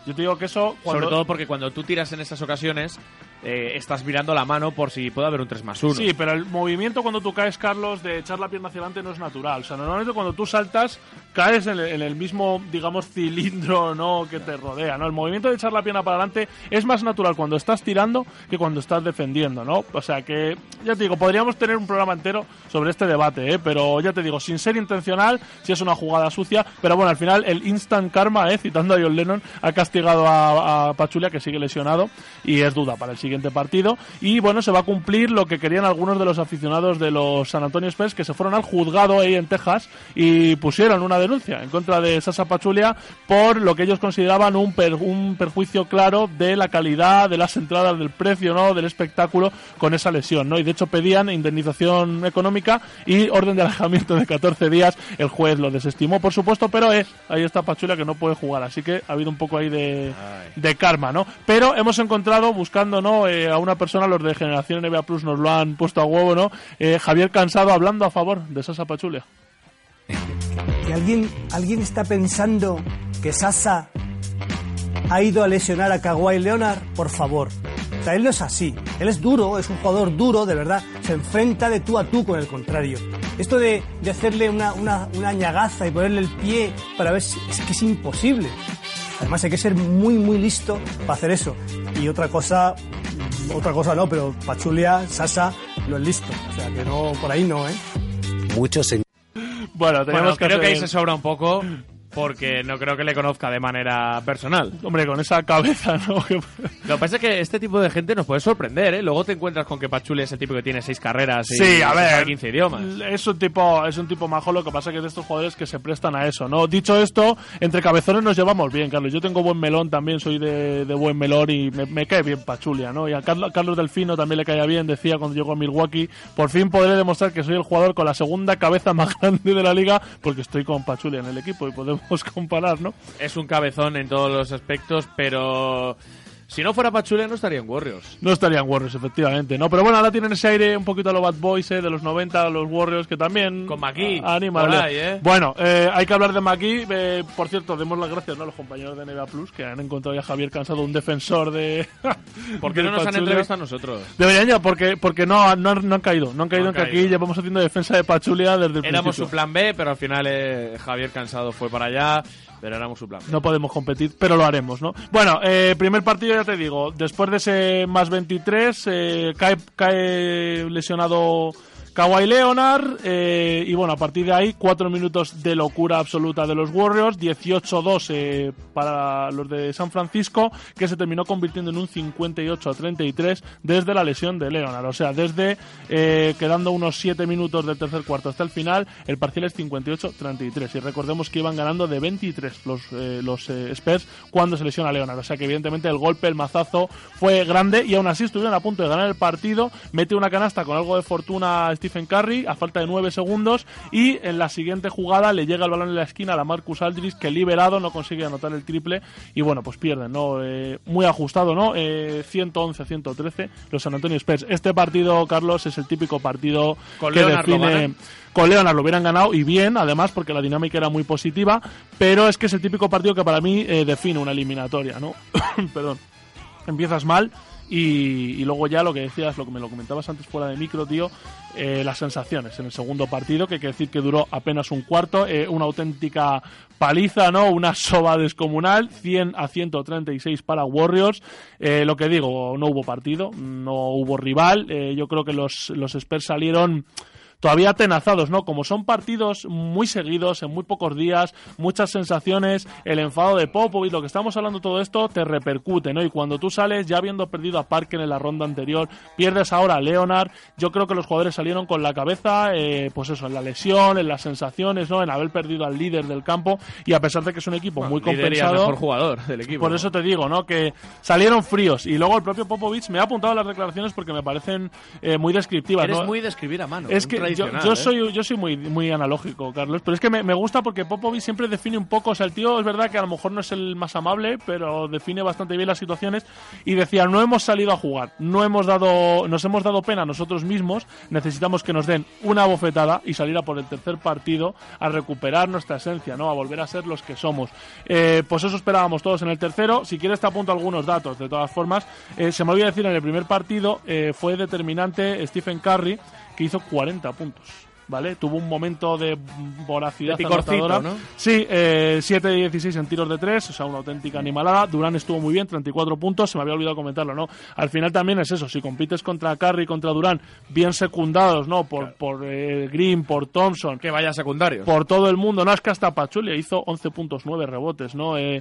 Yo te digo que eso... Cuando... Sobre todo porque cuando tú tiras en esas ocasiones, eh, estás mirando la mano por si puede haber un 3 más 1. Sí, pero el movimiento cuando tú caes, Carlos, de echar la pierna hacia adelante no es natural. O sea, normalmente cuando tú saltas, caes en el, mismo, digamos, cilindro no que te rodea, ¿no? El movimiento de echar la pierna para adelante es más natural cuando estás tirando que cuando estás defendiendo, ¿no? O sea que, ya te digo, podríamos tener un programa entero sobre este debate, ¿eh? Pero ya te digo, sin ser intencional, si es una jugada sucia, pero bueno, al final el instant karma, ¿eh? Citando a John Lennon, ha castigado castigado a, a Pachulia, que sigue lesionado y es duda para el siguiente partido. Y bueno, se va a cumplir lo que querían algunos de los aficionados de los San Antonio Spurs, que se fueron al juzgado ahí en Texas y pusieron una denuncia en contra de Sasa Pachulia por lo que ellos consideraban un, per- un perjuicio claro de la calidad de las entradas, del precio, ¿no? del espectáculo con esa lesión, ¿no? Y de hecho pedían indemnización económica y orden de alejamiento de 14 días. El juez lo desestimó, por supuesto, pero eh, ahí está Pachulia que no puede jugar, así que ha habido un poco ahí de, de karma, ¿no? Pero hemos encontrado, buscando, ¿no? Eh, a una persona, los de Generación NBA Plus nos lo han puesto a huevo, ¿no? Eh, Javier Cansado hablando a favor de Sasa Pachulia. ¿Que alguien, alguien está pensando que Sasa ha ido a lesionar a Kawhi Leonard? Por favor. O sea, él no es así. Él es duro, es un jugador duro, de verdad. Se enfrenta de tú a tú con el contrario. Esto de, de hacerle una, una, una ñagaza y ponerle el pie para ver si... Es que es imposible. Además hay que ser muy, muy listo para hacer eso. Y otra cosa, otra cosa no, pero Pachulia, Sasa, no es listo. O sea, que no, por ahí no, ¿eh? Muchos en... Bueno, tenemos Bueno, creo que ahí se sobra un poco porque no creo que le conozca de manera personal. Hombre, con esa cabeza, ¿no? Lo que pasa es que este tipo de gente nos puede sorprender, ¿eh? Luego te encuentras con que Pachuli es el tipo que tiene seis carreras y Sí, a ver. 15 idiomas. Es un tipo, es un tipo majo, lo que pasa que es de estos jugadores que se prestan a eso, ¿no? Dicho esto, entre cabezones nos llevamos bien, Carlos. Yo tengo buen melón también, soy de, de buen melón y me, me cae bien Pachulia, ¿no? Y a Carlos, Carlos Delfino también le caía bien, decía cuando llegó a Milwaukee, por fin podré demostrar que soy el jugador con la segunda cabeza más grande de la liga porque estoy con Pachulia en el equipo y podemos comparar, ¿no? Es un cabezón en todos los aspectos, pero si no fuera Pachulia no estaría en Warriors. No estarían Warriors, efectivamente, ¿no? Pero bueno, ahora tienen ese aire un poquito a los Bad Boys, ¿eh? De los 90, los Warriors, que también... Con a- anima. ¿eh? Bueno, eh, hay que hablar de McGee. eh, por cierto, demos las gracias ¿no? a los compañeros de NBA Plus, que han encontrado ya a Javier Cansado, un defensor de... ¿Por qué no nos han entrevistado a nosotros? Deberían ya, porque, porque no, no, han- no han caído. No han caído No en que aquí llevamos haciendo defensa de Pachulia desde el Éramos principio. su plan B, pero al final eh, Javier Cansado fue para allá, pero éramos su plan. No podemos competir, pero lo haremos, ¿no? Bueno, eh, primer partido, ya te digo, después de ese más 23, eh, cae, cae lesionado Kawhi Leonard, eh, y bueno, a partir de ahí, cuatro minutos de locura absoluta de los Warriors, 18-2 eh, para los de San Francisco, que se terminó convirtiendo en un 58-33 desde la lesión de Leonard. O sea, desde eh, quedando unos 7 minutos del tercer cuarto hasta el final, el parcial es 58-33. Y recordemos que iban ganando de 23 los, eh, los Spurs cuando se lesiona Leonard. O sea que evidentemente el golpe, el mazazo fue grande y aún así estuvieron a punto de ganar el partido. Mete una canasta con algo de fortuna Stephen Curry a falta de 9 segundos y en la siguiente jugada le llega el balón en la esquina a la Marcus Aldridge que liberado no consigue anotar el triple y bueno, pues pierden, ¿no? Eh, muy ajustado, ¿no? Eh, 111-113 los San Antonio Spurs. Este partido, Carlos, es el típico partido Con que define con Leonard lo hubieran ganado y bien, además, porque la dinámica era muy positiva, pero es que es el típico partido que para mí eh, define una eliminatoria, ¿no? Perdón. Empiezas mal y, y luego ya lo que decías, lo que me lo comentabas antes fuera de micro, tío, eh, las sensaciones en el segundo partido, que hay que decir que duró apenas un cuarto, eh, una auténtica paliza, ¿no? Una soba descomunal, 100 a 136 para Warriors. Eh, lo que digo, no hubo partido, no hubo rival. eh, yo creo que los, los Spurs salieron todavía atenazados, ¿no? Como son partidos muy seguidos, en muy pocos días, muchas sensaciones, el enfado de Popovich, lo que estamos hablando todo esto te repercute, ¿no? Y cuando tú sales ya habiendo perdido a Parker en la ronda anterior, pierdes ahora a Leonard, yo creo que los jugadores salieron con la cabeza, eh, pues eso, en la lesión, en las sensaciones, ¿no? En haber perdido al líder del campo y a pesar de que es un equipo muy líder y al compensado. mejor jugador del equipo. Por eso te digo, ¿no? Que salieron fríos y luego el propio Popovich me ha apuntado las declaraciones porque me parecen eh, muy descriptivas. Eres ¿no? muy de escribir a mano. Es que tradicional, yo ¿eh? soy yo soy muy muy analógico, Carlos, pero es que me, me gusta porque Popovich siempre define un poco, o sea, el tío es verdad que a lo mejor no es el más amable, pero define bastante bien las situaciones y decía, no hemos salido a jugar, no hemos dado nos hemos dado pena a nosotros mismos, necesitamos que nos den una bofetada y salir a por el tercer partido a recuperar nuestra esencia, ¿no? A volver a ser los que somos. Eh, pues eso esperábamos todos en el tercero. Si quieres te apunto algunos datos, de todas formas. Eh, se me olvidó decir, en el primer partido eh, fue determinante Stephen Curry, que hizo 40 puntos. ¿Vale? Tuvo un momento de voracidad De anotadora. ¿no? Sí, eh, 7 de 16 en tiros de 3, o sea, una auténtica animalada. Durán estuvo muy bien, 34 puntos, se me había olvidado comentarlo, ¿no? Al final también es eso, si compites contra Curry y contra Durán, bien secundados, ¿no? Por, por eh, Green, por Thompson. Que vaya secundarios. Por todo el mundo, no es que hasta Pachulia hizo 11 puntos, 9 rebotes, ¿no? Eh,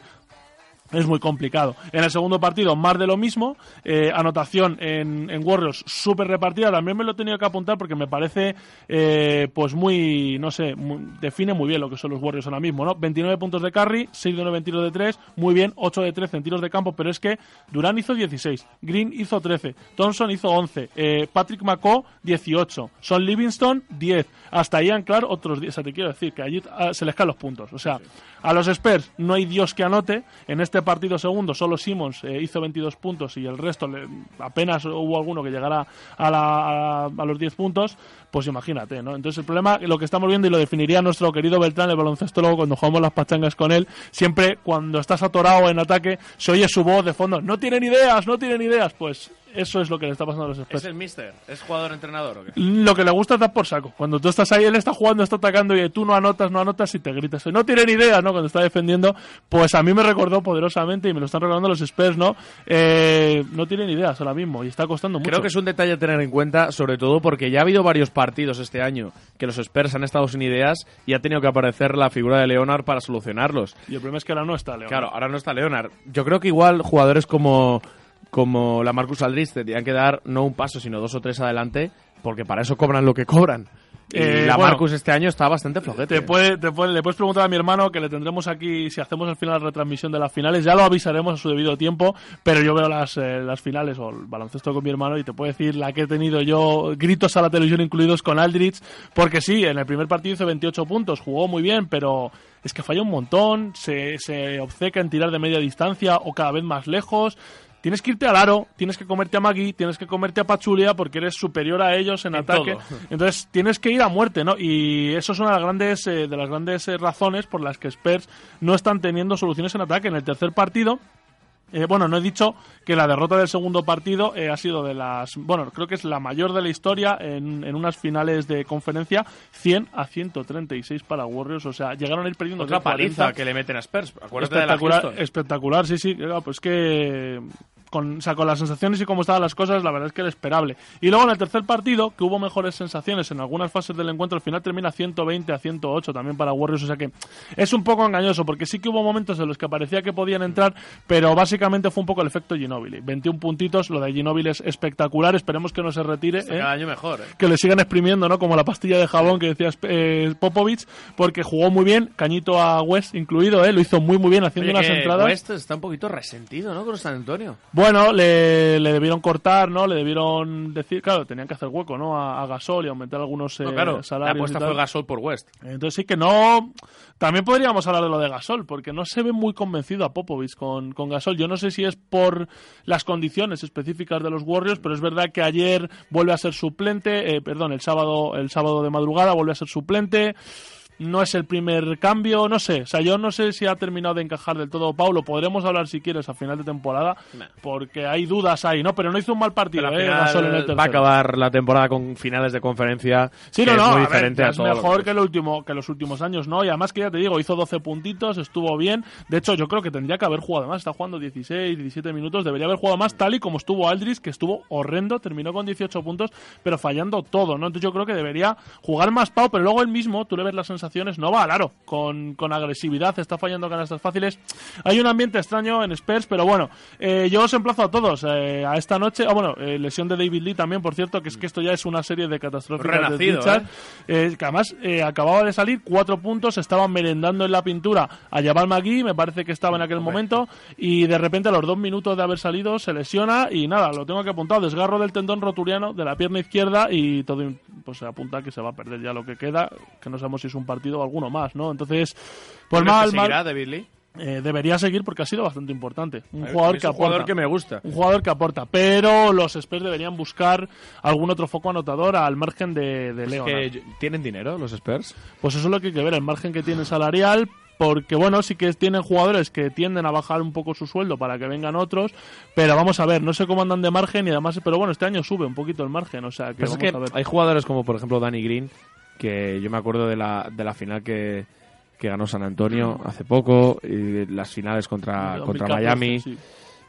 es muy complicado. En el segundo partido, más de lo mismo. eh, anotación en, en Warriors súper repartida. También me lo he tenido que apuntar porque me parece, eh, pues muy, no sé, muy- define muy bien lo que son los Warriors ahora mismo, ¿no? 29 puntos de carry, 6 de 9 en tiros de 3, muy bien, 8 de 13 en tiros de campo, pero es que Durán hizo 16, Green hizo 13, Thompson hizo 11, eh, Patrick McCaw 18, Son Livingston 10, hasta Ian Clark otros 10. O sea, te quiero decir que allí ah, se les caen los puntos. O sea, a los Spurs no hay Dios que anote. En este partido segundo solo Simmons eh, hizo 22 puntos y el resto le- apenas hubo alguno que llegara a, la- a- los 10 puntos. Pues imagínate, ¿no? Entonces el problema, lo que estamos viendo y lo definiría nuestro querido Beltrán, el baloncestólogo, cuando jugamos las pachangas con él, siempre cuando estás atorado en ataque se oye su voz de fondo, no tienen ideas, no tienen ideas. Pues eso es lo que le está pasando a los Spurs. ¿Es el mister? ¿Es jugador-entrenador o qué? Lo que le gusta es dar por saco. Cuando tú estás ahí, él está jugando, está atacando y tú no anotas, no anotas y te gritas. No tienen idea, ¿no? Cuando está defendiendo, pues a mí me recordó poderosamente y me lo están recordando los Spurs, ¿no? Eh, no tienen ideas ahora mismo y está costando mucho. Creo que es un detalle a tener en cuenta, sobre todo porque ya ha habido varios partidos este año que los Spurs han estado sin ideas y ha tenido que aparecer la figura de Leonard para solucionarlos. Y el problema es que ahora no está, León. Claro, ahora no está Leonard. Yo creo que igual jugadores como, como la Marcus Aldridge tendrían que dar no un paso, sino dos o tres adelante, porque para eso cobran lo que cobran. Eh, la bueno, Marcus este año está bastante flojete. Te puede, te puede- le puedes preguntar a mi hermano que le tendremos aquí si hacemos al final la retransmisión de las finales. Ya lo avisaremos a su debido tiempo, pero yo veo las, eh, las finales o el baloncesto con mi hermano y te puedo decir la que he tenido yo, gritos a la televisión incluidos con Aldrich, porque sí, en el primer partido hizo 28 puntos, jugó muy bien, pero es que falla un montón, se, se obceca en tirar de media distancia o cada vez más lejos. Tienes que irte al aro, tienes que comerte a Magui, tienes que comerte a Pachulia porque eres superior a ellos en, En ataque. todo. Entonces tienes que ir a muerte, ¿no? Y eso es una de las grandes, eh, de las grandes eh, razones por las que Spurs no están teniendo soluciones en ataque. En el tercer partido, eh, bueno, no he dicho que la derrota del segundo partido eh, ha sido de las, bueno, creo que es la mayor de la historia en, en unas finales de conferencia, 100 a 136 para Warriors, o sea, llegaron a ir perdiendo Otra de 40. paliza que le meten a Spurs. Acuérdate de la espectacular, Houston. espectacular, sí, sí, claro, pues que con, o sea, con las sensaciones y cómo estaban las cosas, la verdad es que era esperable. Y luego en el tercer partido, que hubo mejores sensaciones en algunas fases del encuentro, al final termina 120 a 108 también para Warriors, o sea que es un poco engañoso, porque sí que hubo momentos en los que parecía que podían entrar, pero básicamente fue un poco el efecto Ginobili. 21 puntitos, lo de Ginobili es espectacular, esperemos que no se retire. ¿eh? Cada año mejor, ¿eh? que le sigan exprimiendo, ¿no? Como la pastilla de jabón que decía eh, Popovich, porque jugó muy bien, cañito a West incluido, ¿eh? Lo hizo muy, muy bien haciendo Oye, unas entradas. West está un poquito resentido, ¿no? Con San Antonio. Bueno, le, le debieron cortar, ¿no? Le debieron decir, claro, tenían que hacer hueco, ¿no? A, a Gasol y aumentar algunos No, eh, claro, la salarios. y apuesta fue Gasol por West. Entonces sí que no... También podríamos hablar de lo de Gasol, porque no se ve muy convencido a Popovich con, con Gasol. Yo no sé si es por las condiciones específicas de los Warriors, pero es verdad que ayer vuelve a ser suplente, eh, perdón, el sábado, el sábado de madrugada vuelve a ser suplente. No es el primer cambio, no sé. O sea, yo no sé si ha terminado de encajar del todo Paulo. Podremos hablar si quieres a final de temporada, porque hay dudas ahí, ¿no? Pero no hizo un mal partido, ¿eh? en el va a acabar la temporada con finales de conferencia. Sí, no, no, es muy a ver, diferente a es todo. lo mejor que- que, el último, que los últimos años, ¿no? Y además que ya te digo, hizo 12 puntitos, estuvo bien. De hecho, yo creo que tendría que haber jugado más. Está jugando 16, 17 minutos. Debería haber jugado más, tal y como estuvo Aldris, que estuvo horrendo, terminó con 18 puntos, pero fallando todo, ¿no? Entonces yo creo que debería jugar más Pau, pero luego él mismo, tú le ves las no va al aro, con, con agresividad, está fallando canastas fáciles. Hay un ambiente extraño en Spurs, pero bueno, eh, yo os emplazo a todos eh, a esta noche. Ah, bueno, eh, lesión de David Lee también, por cierto, que es que esto ya es una serie de catastróficas Renacido, desdichas. ¿eh? Que además acababa de salir, cuatro puntos, estaban merendando en la pintura a Jabal Magui, me parece que estaba en aquel momento, y de repente a los dos minutos de haber salido se lesiona y nada, lo tengo que apuntar, desgarro del tendón rotuliano de la pierna izquierda y todo pues se apunta que se va a perder ya lo que queda, que no sabemos si es un partido o alguno más, ¿no? Entonces, pues ¿Crees mal, mal. seguirá David Lee? Eh, debería seguir porque ha sido bastante importante. Un ver, jugador que un aporta. jugador que me gusta. Un jugador que aporta. Pero los Spurs deberían buscar algún otro foco anotador al margen de, de Es Leonard. que yo- tienen dinero los Spurs. Pues eso es lo que hay que ver, el margen que tiene salarial, porque bueno, sí que tienen jugadores que tienden a bajar un poco su sueldo para que vengan otros, pero vamos a ver, no sé cómo andan de margen y además, pero bueno, este año sube un poquito el margen, o sea que Pero es vamos que a ver. hay jugadores como por ejemplo Danny Green, que yo me acuerdo de la, de la final que, que ganó San Antonio hace poco, y las finales contra, contra 2014, Miami. sí.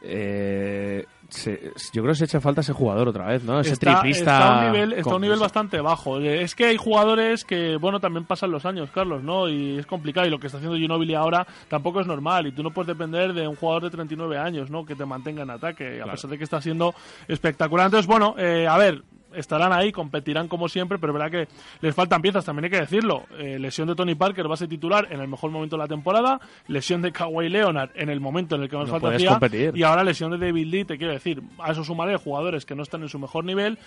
Eh, se- yo creo que se echa falta ese jugador otra vez, ¿no? Ese está, triplista. está a un nivel, está a un nivel bastante bajo. Eh, Es que hay jugadores que, bueno, también pasan los años, Carlos, ¿no? Y es complicado. Y lo que está haciendo Ginobili ahora tampoco es normal. Y tú no puedes depender de un jugador de 39 años, ¿no? Que te mantenga en ataque, a pesar de que está siendo espectacular. Entonces, bueno, eh, a ver. Estarán ahí, competirán como siempre, pero verdad que les faltan piezas, también hay que decirlo. Eh, lesión de Tony Parker, base titular en el mejor momento de la temporada. Lesión de Kawhi Leonard en el momento en el que más No falta hacía. competir. Y ahora lesión de David Lee, te quiero decir. A eso sumaré jugadores que no están en su mejor nivel.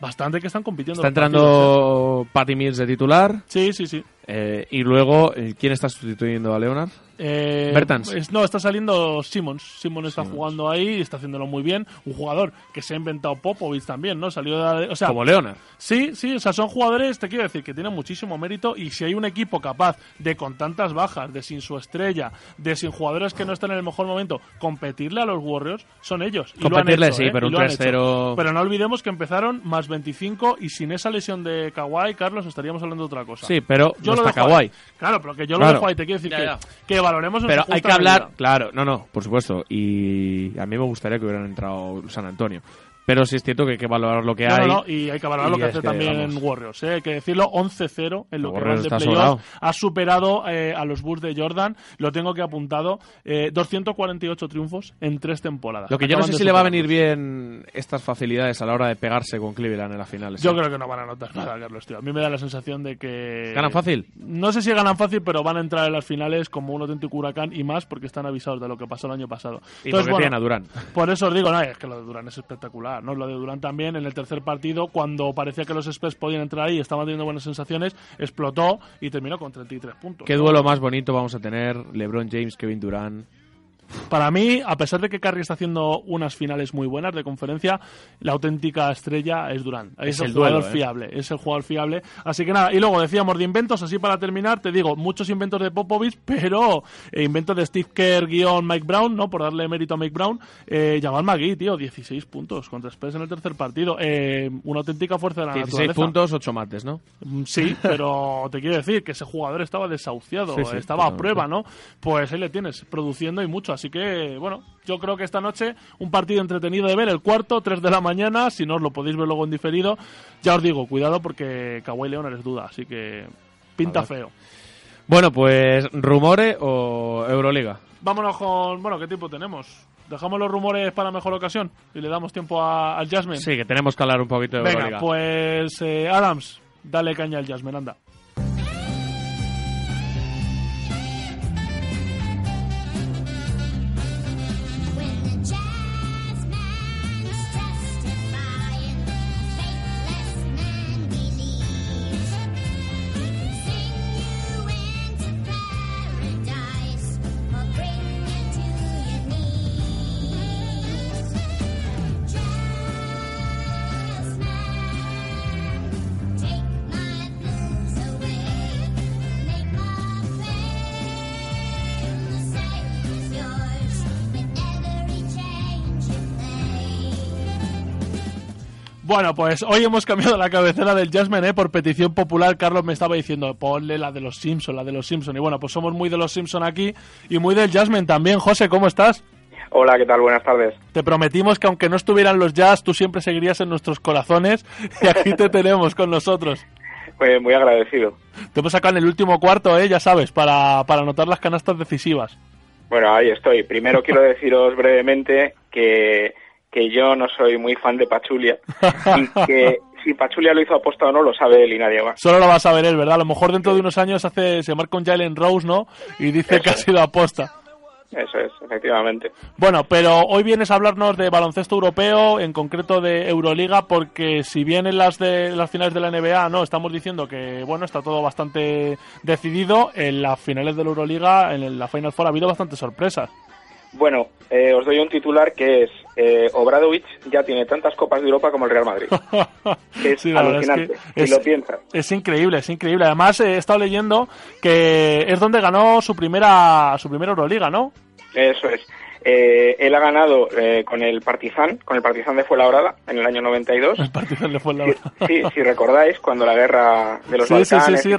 Bastante que están compitiendo. Está entrando Patty Mills de titular. Sí, sí, sí. Eh, y luego, eh, ¿quién está sustituyendo a Leonard? Eh, Bertans. es- no, está saliendo Simmons. Simmons está jugando ahí y está haciéndolo muy bien. Un jugador que se ha inventado Popovich también, ¿no? Salió de, o sea, Como Leonard. Sí, sí, o sea, son jugadores, te quiero decir, que tienen muchísimo mérito y si hay un equipo capaz de, con tantas bajas, de sin su estrella, de sin jugadores que no están en el mejor momento, competirle a los Warriors, son ellos. Y lo han Competirle, hecho, sí, ¿eh? pero Y un lo han hecho. 3-0 Pero no olvidemos que empezaron más 25 y sin esa lesión de Kawhi, Carlos, estaríamos hablando de otra cosa. Sí, pero lo está dejo ahí. Kawhi. Claro, pero que yo Claro. lo dejo ahí, te quiero decir Ya, que, ya. que valoremos Pero hay que hablar, medida. claro, no, no, por supuesto. Y a mí me gustaría que hubieran entrado San Antonio. Pero sí es cierto que hay que valorar lo que No, hay. no, no, y hay que valorar lo que hace también vamos, Warriors. ¿eh? Hay que decirlo, 11-0 en lo que van de playoff. Ha superado eh, a los Bulls de Jordan, lo tengo que apuntado, eh, 248 triunfos en tres temporadas. Lo que yo no sé si le va a venir bien estas facilidades a la hora de pegarse con Cleveland en la final. Yo creo que no van a notar nada, Carlos, tío. A mí me da la sensación de que... ¿Ganan fácil? No sé si ganan fácil, pero van a entrar en las finales como un auténtico huracán y más porque están avisados de lo que pasó el año pasado. Y porque tienen a Durán. Por eso os digo, no, es que lo de Durán es espectacular, ¿no? Lo de Durán también en el tercer partido, cuando parecía que los Spurs podían entrar ahí y estaban teniendo buenas sensaciones, explotó y terminó con 33 puntos. ¿Qué duelo más bonito vamos a tener? LeBron James, Kevin Durant. Para mí, a pesar de que Curry está haciendo unas finales muy buenas de conferencia, la auténtica estrella es Durán. Es, Es el, el jugador duelo, ¿eh? fiable, es el jugador fiable. Así que nada, y luego decíamos de inventos, así para terminar, te digo, muchos inventos de Popovich, pero eh, inventos de Steve Kerr guion Mike Brown, ¿no? Por darle mérito a Mike Brown. Eh, Jamal McGee, tío, 16 puntos contra Spurs en el tercer partido. Eh, una auténtica fuerza de la 16 naturaleza. puntos, 8 mates, ¿no? Mm, Sí, pero te quiero decir que ese jugador estaba desahuciado, Sí, sí, estaba a prueba, ¿no? Pues ahí le tienes, produciendo y mucho. Así que, bueno, yo creo que esta noche un partido entretenido de ver, el cuarto, 3 de la mañana, si no os lo podéis ver luego en diferido. Ya os digo, cuidado porque Kawhi Leonard es duda, así que pinta feo. Bueno, pues, ¿rumore o Euroliga? Vámonos con, bueno, ¿qué tiempo tenemos? ¿Dejamos los rumores para mejor ocasión? Y le damos tiempo a- al Jasmine. Sí, que tenemos que hablar un poquito de Venga, Euroliga. pues eh, Adams, dale caña al Jasmine, anda. Bueno, pues hoy hemos cambiado la cabecera del Jasmine, ¿eh? Por petición popular, Carlos me estaba diciendo, ponle la de los Simpson, la de los Simpson. Y bueno, pues somos muy de los Simpson aquí y muy del Jasmine también. José, ¿cómo estás? Hola, ¿qué tal? Buenas tardes. Te prometimos que aunque no estuvieran los jazz, tú siempre seguirías en nuestros corazones y aquí te tenemos con nosotros. Pues muy agradecido. Te hemos sacado en el último cuarto, ¿eh? ya sabes, para, para anotar las canastas decisivas. Bueno, ahí estoy. Primero quiero deciros brevemente que, que yo no soy muy fan de Pachulia y que si Pachulia lo hizo aposta o no lo sabe él y nadie más. Solo lo vas a ver él, ¿verdad? A lo mejor dentro de unos años hace se marca un Jalen Rose, ¿no? Y dice que ha sido aposta. Eso es, efectivamente. Bueno, pero hoy vienes a hablarnos de baloncesto europeo, en concreto de Euroliga, porque si bien en las de las finales de la NBA, no, estamos diciendo que bueno está todo bastante decidido, en las finales de la Euroliga, en la Final Four ha habido bastantes sorpresas. Bueno, eh, os doy un titular que es eh, Obradovic ya tiene tantas copas de Europa como el Real Madrid. Que es Sí, es alucinante, que si lo piensas. Es increíble, es increíble. Además, eh, he estado leyendo que es donde ganó su primera su primera Euroliga, ¿no? Eso es. Eh, él ha ganado eh, con el Partizan, con el Partizan de Fuenlabrada en el año 92. El partido le fue la Sí, si recordáis, cuando la guerra de los Sí, sí, Balcanes sí, sí,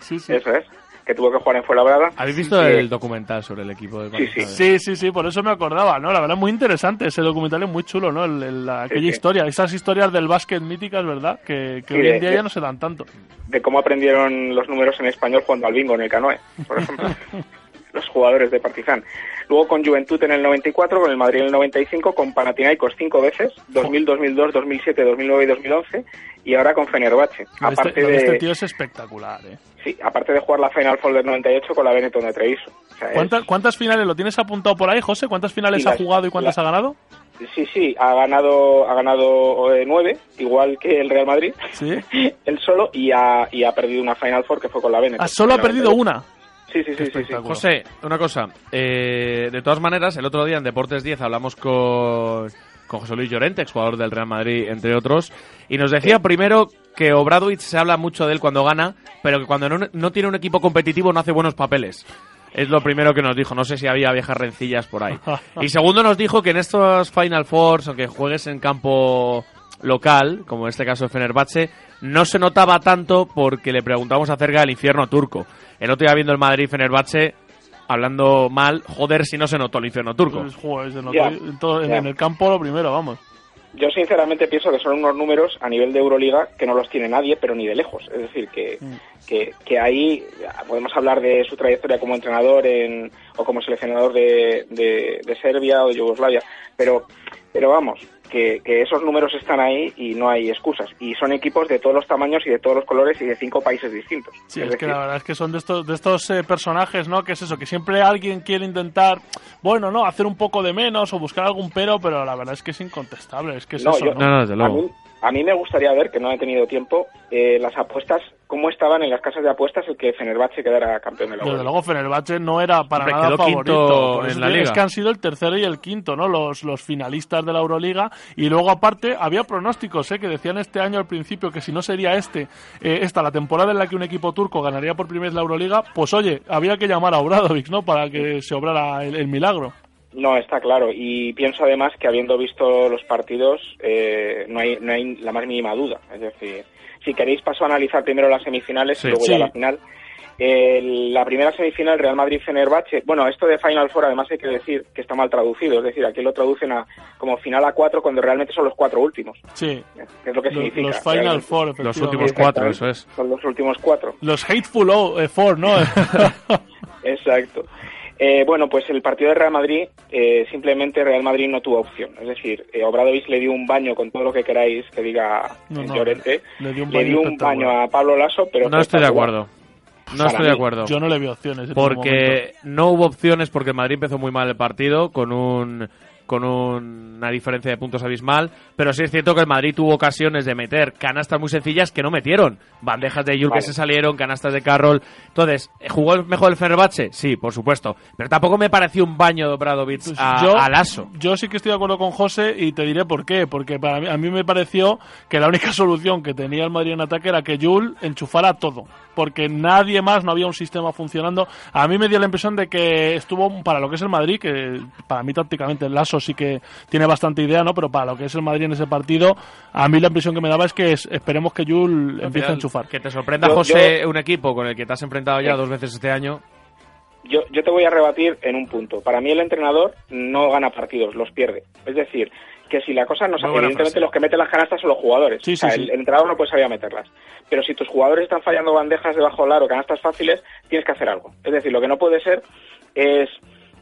sí, sí. Eso es. Que tuvo que jugar en Fuenlabrada. ¿Habéis visto Eh, el documental sobre el equipo de Sí, sí. Sí, sí, sí, por eso me acordaba, ¿no? La verdad, muy interesante. Ese documental es muy chulo, ¿no? El- el- la- aquella sí. historia, esas historias del básquet míticas, ¿verdad? Que, que Sí, hoy en de- día de- ya no se dan tanto. de cómo aprendieron los números en español jugando al bingo en el canoe, por ejemplo. los jugadores de Partizan. Luego con Juventud en el 94, con el Madrid en el 95, con Panathinaikos cinco veces, 2000, 2002, 2007, 2009 y 2011, y ahora con Fenerbahce. De Aparte este, de, este tío es espectacular, ¿eh? Sí, aparte de jugar la Final Four del 98 con la Benetton de Treviso. O sea, es- ¿Cuántas, ¿Cuántas finales lo tienes apuntado por ahí, José? ¿Cuántas finales ha jugado y cuántas ha ganado? Sí, sí, ha ganado, ha ganado eh, nueve, igual que el Real Madrid, Sí. él solo, y ha, y ha perdido una Final Four que fue con la Benetton. Ah, solo ha perdido 98. una. Sí, sí, sí, sí, sí. José, una cosa. eh, de todas maneras, el otro día en Deportes 10 hablamos con, con José Luis Llorente, exjugador del Real Madrid, entre otros, y nos decía primero que Obradovic se habla mucho de él cuando gana, pero que cuando no, no tiene un equipo competitivo no hace buenos papeles. Es lo primero que nos dijo. No sé si había viejas rencillas por ahí. Y segundo nos dijo que en estos Final Fours, aunque juegues en campo local, como en este caso de Fenerbahce, no se notaba tanto porque le preguntamos acerca del infierno turco. El otro día viendo el Madrid-Fenerbahce, hablando mal, joder si no se notó el infierno turco. Pues, joder, se notó Ya, en, todo- el campo lo primero, vamos. Yo sinceramente pienso que son unos números a nivel de Euroliga que no los tiene nadie, pero ni de lejos. Es decir, que, que, que ahí podemos hablar de su trayectoria como entrenador en, o como seleccionador de, de, de Serbia o de Yugoslavia, pero, pero vamos, que, que esos números están ahí y no hay excusas. Y son equipos de todos los tamaños y de todos los colores y de cinco países distintos. Sí, Es es, que decir, la verdad es que son de estos, de estos eh, personajes, ¿no? Que es eso, que siempre alguien quiere intentar, bueno, ¿no? Hacer un poco de menos o buscar algún pero, pero la verdad es que es incontestable, es que es No, eso, yo- ¿no? desde A mí, a mí me gustaría ver, que no he tenido tiempo, eh, las apuestas, cómo estaban en las casas de apuestas el que Fenerbahce quedara campeón de la Desde luego Fenerbahce no era para Hombre, nada quedó favorito. Por en la te- Es liga. que han sido el tercero y el quinto, ¿no? Los, los finalistas de la Euroliga. Y luego, aparte, había pronósticos, ¿eh? Que decían este año al principio que si no sería este, eh, esta la temporada en la que un equipo turco ganaría por primera vez la Euroliga, pues oye, había que llamar a Obradovic, ¿no? Para que se obrara el, el milagro. No, está claro. Y pienso además que habiendo visto los partidos, eh, no, hay, no hay la más mínima duda. Es decir, si queréis paso a analizar primero las semifinales Sí. y luego Sí. ya la final. El- la primera semifinal, Real Madrid-Fenerbahce. Bueno, esto de Final Four además hay que decir que está mal traducido. Es decir, aquí lo traducen a, como final a cuatro cuando realmente son los cuatro últimos. Sí. Que es lo que Los, significa. los Final realmente. Four, Los últimos cuatro, eso es. Son los últimos cuatro. Los Hateful O- eh, Four, ¿no? Exacto. Eh, bueno, pues el partido de Real Madrid, eh, simplemente Real Madrid no tuvo opción. Es decir, eh, Obradovic le dio un baño con todo lo que queráis que diga No, Llorente. le dio un Le baño dio un espectacular. baño a Pablo Lasso, pero... No estoy de acuerdo. No estoy de acuerdo. Yo no le vi opciones. en. Porque no hubo opciones porque el Madrid empezó muy mal el partido con un con un- una diferencia de puntos abismal, pero sí es cierto que el Madrid tuvo ocasiones de meter canastas muy sencillas que no metieron. Bandejas de Yul Vale. que se salieron, canastas de Carroll. Entonces, ¿jugó el mejor el Fenerbahce? Sí, por supuesto. Pero tampoco me pareció un baño de Obradovic Pues a, yo, a Lasso. yo sí que estoy de acuerdo con José y te diré por qué. Porque para mí, a mí me pareció que la única solución que tenía el Madrid en ataque era que Jul enchufara todo. Porque nadie más, no había un sistema funcionando. A mí me dio la impresión de que estuvo para lo que es el Madrid, que para mí tácticamente el Lasso sí que tiene bastante idea, ¿no? Pero para lo que es el Madrid en ese partido, a mí la impresión que me daba es que es- esperemos que Jul empiece a enchufar. Que te sorprenda, Yo- José, un equipo con el que te has enfrentado ya Sí. dos veces este año. Yo, yo te voy a rebatir en un punto. Para mí el entrenador no gana partidos, los pierde. Es decir, que si la cosa no sale, evidentemente frase. los que meten las canastas son los jugadores. Sí, O sea, sí, el, el entrenador no puede saber a meterlas. Pero si tus jugadores están fallando bandejas debajo del aro, canastas fáciles, tienes que hacer algo. Es decir, lo que no puede ser es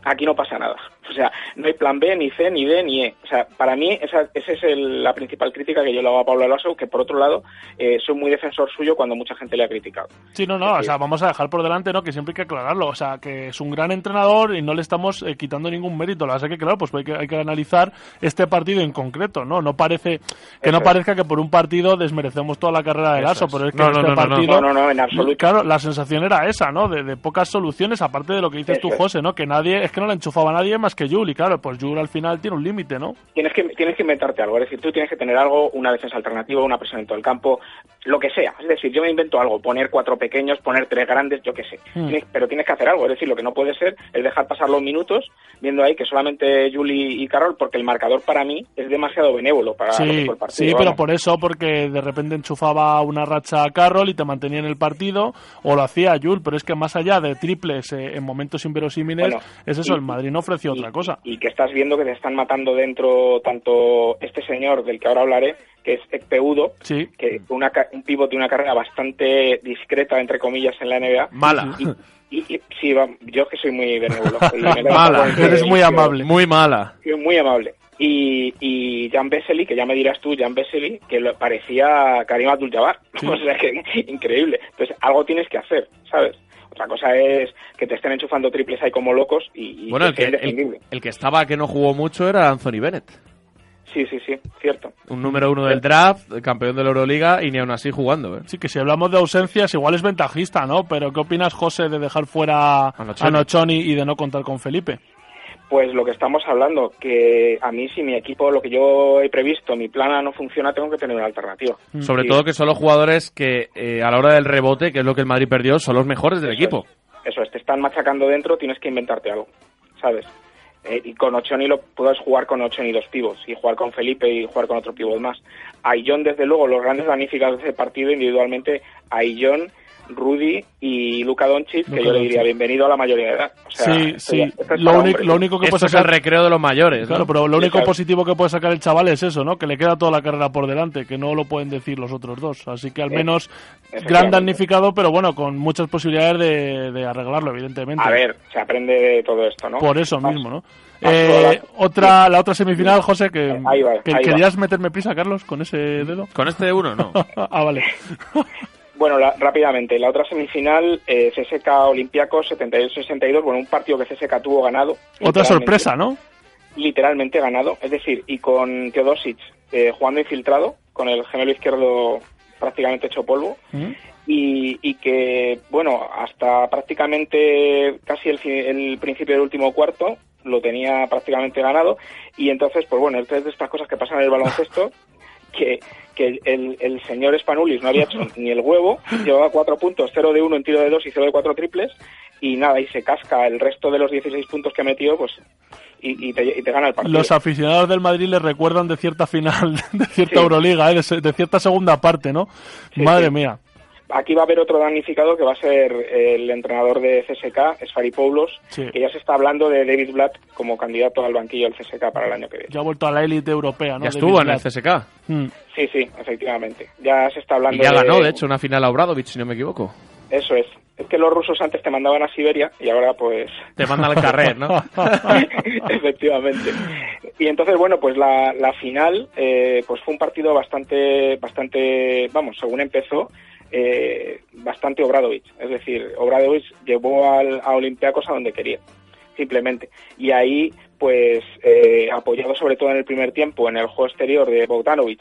aquí no pasa nada. O sea, no hay plan B, ni C, ni D, ni E. O sea, para mí esa, esa es el- la principal crítica que yo le hago a Pablo Alonso, que por otro lado eh, soy muy defensor suyo cuando mucha gente le ha criticado. Sí, no, no, o sea, vamos a dejar por delante, ¿no? Que siempre hay que aclararlo. O sea, que es un gran entrenador y no le estamos eh, quitando ningún mérito. Lo que pasa es que, claro, pues hay que, hay que analizar este partido en concreto, ¿no? No parece, que no es. parezca que por un partido desmerecemos toda la carrera de Lasso, pero es que No, en no, este no, no, no. partido. No, no, no, en absoluto. Claro, la sensación era esa, ¿no? De, de pocas soluciones, aparte de lo que dices Eso tú. José, ¿no? Que nadie, es que que no la enchufaba nadie más que Jul, claro, pues Jul al final tiene un límite, ¿no? Tienes que, tienes que inventarte algo, es decir, tú tienes que tener algo, una defensa alternativa, una presión en todo el campo, lo que sea. Es decir, yo me invento algo, poner cuatro pequeños, poner tres grandes, yo qué sé. Mm. Tienes- pero tienes que hacer algo, es decir, lo que no puede ser es dejar pasar los minutos viendo ahí que solamente Juli y Carroll, porque el marcador para mí es demasiado benévolo para lo que Sí, fue el partido. sí, pero por eso, porque de repente enchufaba una racha a Carroll y te mantenía en el partido, o lo hacía Jul, pero es que más allá de triples eh, en momentos inverosímiles, Bueno, es eso, y- el Madrid no ofreció otra cosa. y que estás viendo que te están matando dentro tanto este señor del que ahora hablaré, que es Ekpeudo, Sí. que una, un pívot de una carrera bastante discreta, entre comillas, en la NBA. Mala. Y, y- sí, va, yo es que soy muy benévolo. y Mala. Eres muy amable. Muy mala. Sí, muy amable. Y, y Jan Vesely, que ya me dirás tú, Jan Vesely, que lo- parecía Karim Abdul-Jabbar. o sea, que increíble. Entonces, algo tienes que hacer, ¿sabes? Otra cosa es que te estén enchufando triples ahí como locos y, y Bueno, el que el que estaba que no jugó mucho era Anthony Bennett. Sí, sí, sí, cierto. Un número uno del draft, campeón de la Euroliga y ni aún así jugando. ¿eh? Sí, que si hablamos de ausencias, igual es ventajista, ¿no? Pero ¿qué opinas, José, de dejar fuera a. Nocioni y de no contar con Felipe? Pues lo que estamos hablando, que a mí si mi equipo, lo que yo he previsto, mi plan no funciona, tengo que tener una alternativa. Sobre Sí, todo que son los jugadores que eh, a la hora del rebote, que es lo que el Madrid perdió, son los mejores del Eso equipo. Eso es, te están machacando dentro, tienes que inventarte algo, ¿sabes? Eh, y con Ochoni lo puedes jugar con Ochoni dos pivos y jugar con Felipe y jugar con otro pivot más. Aillón, desde luego, los grandes damnificados de ese partido individualmente, Aillón, Rudy y Luka Doncic, que Luka yo le diría bienvenido a la mayoría de edad. O sea, sí, sí. es Lo, único- hombres. lo único que Esto puede es el sacar... recreo de los mayores. ¿no? Claro, pero lo Sí, único claro. positivo que puede sacar el chaval es eso, ¿no? Que le queda toda la carrera por delante, que no lo pueden decir los otros dos. Así que al Eh, menos gran damnificado, pero bueno, con muchas posibilidades de, de arreglarlo, evidentemente. A ver, se aprende de todo esto, ¿no? Por eso Vas- mismo, ¿no? Eh, otra, la otra semifinal, José, que, Ahí va, que ahí va. querías meterme prisa, Carlos, con ese dedo. Con este uno, no. ah, vale. Bueno, la- rápidamente, la otra semifinal, eh, CSK Olympiacos 78-62, bueno, un partido que CSK tuvo ganado. Otra sorpresa, ¿no? literalmente ganado, es decir, y con Teodosic eh, jugando infiltrado, con el gemelo izquierdo prácticamente hecho polvo, y, y que, bueno, hasta prácticamente casi el, el principio del último cuarto lo tenía prácticamente ganado, y entonces, pues bueno, es de estas cosas que pasan en el baloncesto, que, que el, el señor Spanulis no había hecho ni el huevo, llevaba cuatro puntos, 0 de 1 en tiro de 2 y 0 de 4 triples, y nada, y se casca el resto de los 16 puntos que metió, pues, y, y te, y te gana el partido. Los aficionados del Madrid le recuerdan de cierta final, de cierta Sí. Euroliga, ¿eh? de, de cierta segunda parte, ¿no? Sí, Madre sí. mía. Aquí va a haber otro damnificado que va a ser el entrenador de CSK, Sfaripoulos, Sí. que ya se está hablando de David Blatt como candidato al banquillo del CSK para el año que viene. Ya ha vuelto a la élite europea, ¿no? Ya estuvo en el. CSK. Mm. Sí, sí, efectivamente. Ya se está hablando Y ya de... ganó, de hecho, una final a Obradovic, si no me equivoco. Eso es. Es que los rusos antes te mandaban a Siberia y ahora pues... Te mandan al carrer, ¿no? Efectivamente. Y entonces, bueno, pues la, la final eh, pues fue un partido bastante, bastante, vamos, según empezó, eh, bastante Obradovic. Es decir, Obradovic llevó al, a Olympiacos a donde quería, simplemente. Y ahí, pues, eh, apoyado sobre todo en el primer tiempo en el juego exterior de Bogdanovic,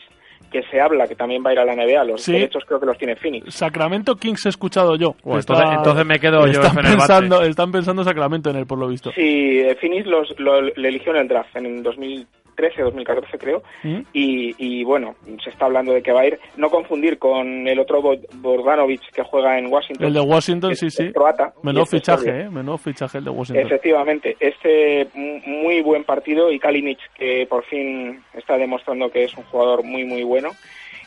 que se habla que también va a ir a la NBA, los Sí. derechos creo que los tiene Phoenix. Sacramento Kings he escuchado yo. Pues Está- entonces- entonces me quedo yo están en pensando, están pensando Sacramento en él, por lo visto. Sí, eh, Phoenix los, lo- le eligió en el draft en 2013, 2014 creo, ¿Mm? y, y bueno, se está hablando de que va a ir, no confundir con el otro Bo- Bogdanovic que juega en Washington. El de Washington, Es- sí, sí. croata. Menudo y este es fichaje. ¿eh? Menudo fichaje el de Washington. Efectivamente, este muy buen partido y Kalinic que por fin está demostrando que es un jugador muy muy bueno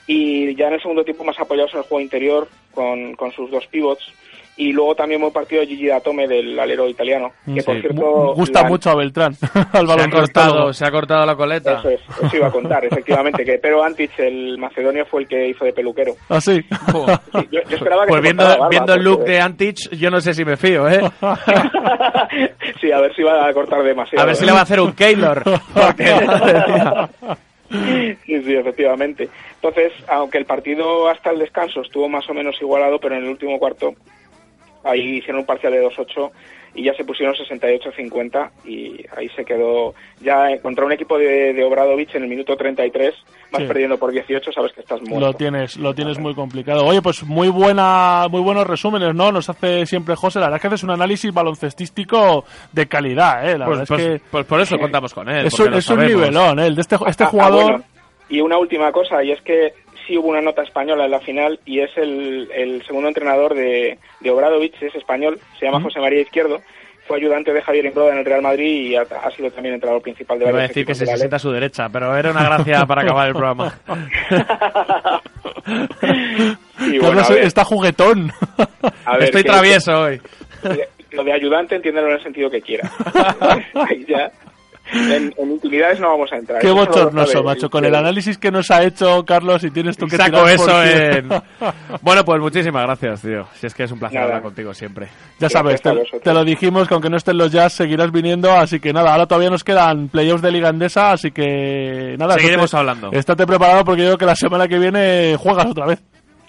y ya en el segundo tiempo más apoyados en el juego interior con, con sus dos pivots y luego también buen partido de Gigi Datome del alero italiano que por Sí, cierto mu- gusta la- mucho a Beltrán, al Se ha, baloncesto. cortado, se ha cortado la coleta. Eso es, eso iba a contar, efectivamente, que Pero Antic, el macedonio, fue el que hizo de peluquero. ¿Ah, sí? Sí, yo, yo esperaba que Pues se viendo, barba, viendo el look de Antich, yo no sé si me fío, ¿eh? sí, a ver si va a cortar demasiado. A ver si le va a hacer un Keylor. Sí, sí, efectivamente. Entonces, aunque el partido hasta el descanso estuvo más o menos igualado, pero en el último cuarto ahí hicieron un parcial de 2-8 y ya se pusieron 68-50 y ahí se quedó ya contra un equipo de, de Obradovic en el minuto 33, vas Sí. perdiendo por 18, sabes que estás muerto. Lo tienes, lo tienes muy complicado. Oye, pues muy buena, muy buenos resúmenes, ¿no? Nos hace siempre José. La verdad es que haces un análisis baloncestístico de calidad, ¿eh? La Pues, verdad pues- es que pues por eso contamos con él. es un, es un nivelón, ¿eh? El de este, este Ah, ah, jugador. bueno, Y una última cosa, y es que sí hubo una nota española en la final y es el, el segundo entrenador de, de Obradovic, es español, se llama. José María Izquierdo, fue ayudante de Javier Imbroda en el Real Madrid y ha, ha sido también entrenador principal de Iba a varios decir que se sienta a su derecha, pero era una gracia para acabar el programa. Y bueno, Carlos a ver. está juguetón. A ver, Estoy travieso hoy. Lo de ayudante entiéndelo en el sentido que quiera. Ahí ya. En, en intimidades no vamos a entrar. Qué bochornoso, macho. Con el análisis que nos ha hecho Carlos y tienes tú que Saco tirar eso en... Bueno, pues muchísimas gracias, tío. Si es que es un placer Nada. hablar contigo siempre. Ya sabes, te, te lo dijimos, que aunque no estén los jazz, seguirás viniendo, así que nada, ahora todavía nos quedan playoffs de Liga Andesa, así que nada. Seguiremos estate- hablando. Estate preparado porque yo creo que la semana que viene juegas otra vez.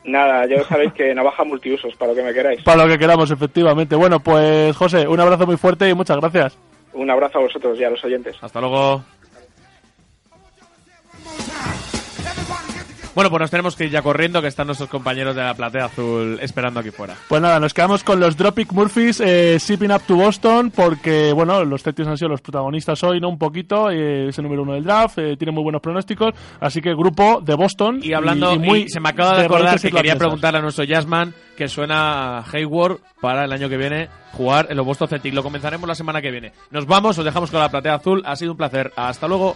Nada, ya sabéis que navaja multiusos, para lo que me queráis. Para lo que queramos, efectivamente. Bueno, pues José, un abrazo muy fuerte y muchas gracias. Un abrazo a vosotros y a los oyentes. Hasta luego. Bueno, pues nos tenemos que ir ya corriendo, que están nuestros compañeros de la platea azul esperando aquí fuera. Pues nada, nos quedamos con los Dropic Murphys eh, Shipping Up to Boston porque, bueno, los Celtics han sido los protagonistas hoy, ¿no? Un poquito, eh, es el número uno del draft, eh, tiene muy buenos pronósticos, así que grupo de Boston. Y hablando, y muy y se me acaba de de acordar que quería preguntarle a nuestro Jazzman que suena Hayward para el año que viene jugar en los Boston Celtics. Lo comenzaremos la semana que viene. Nos vamos, os dejamos con la platea azul. Ha sido un placer. Hasta luego.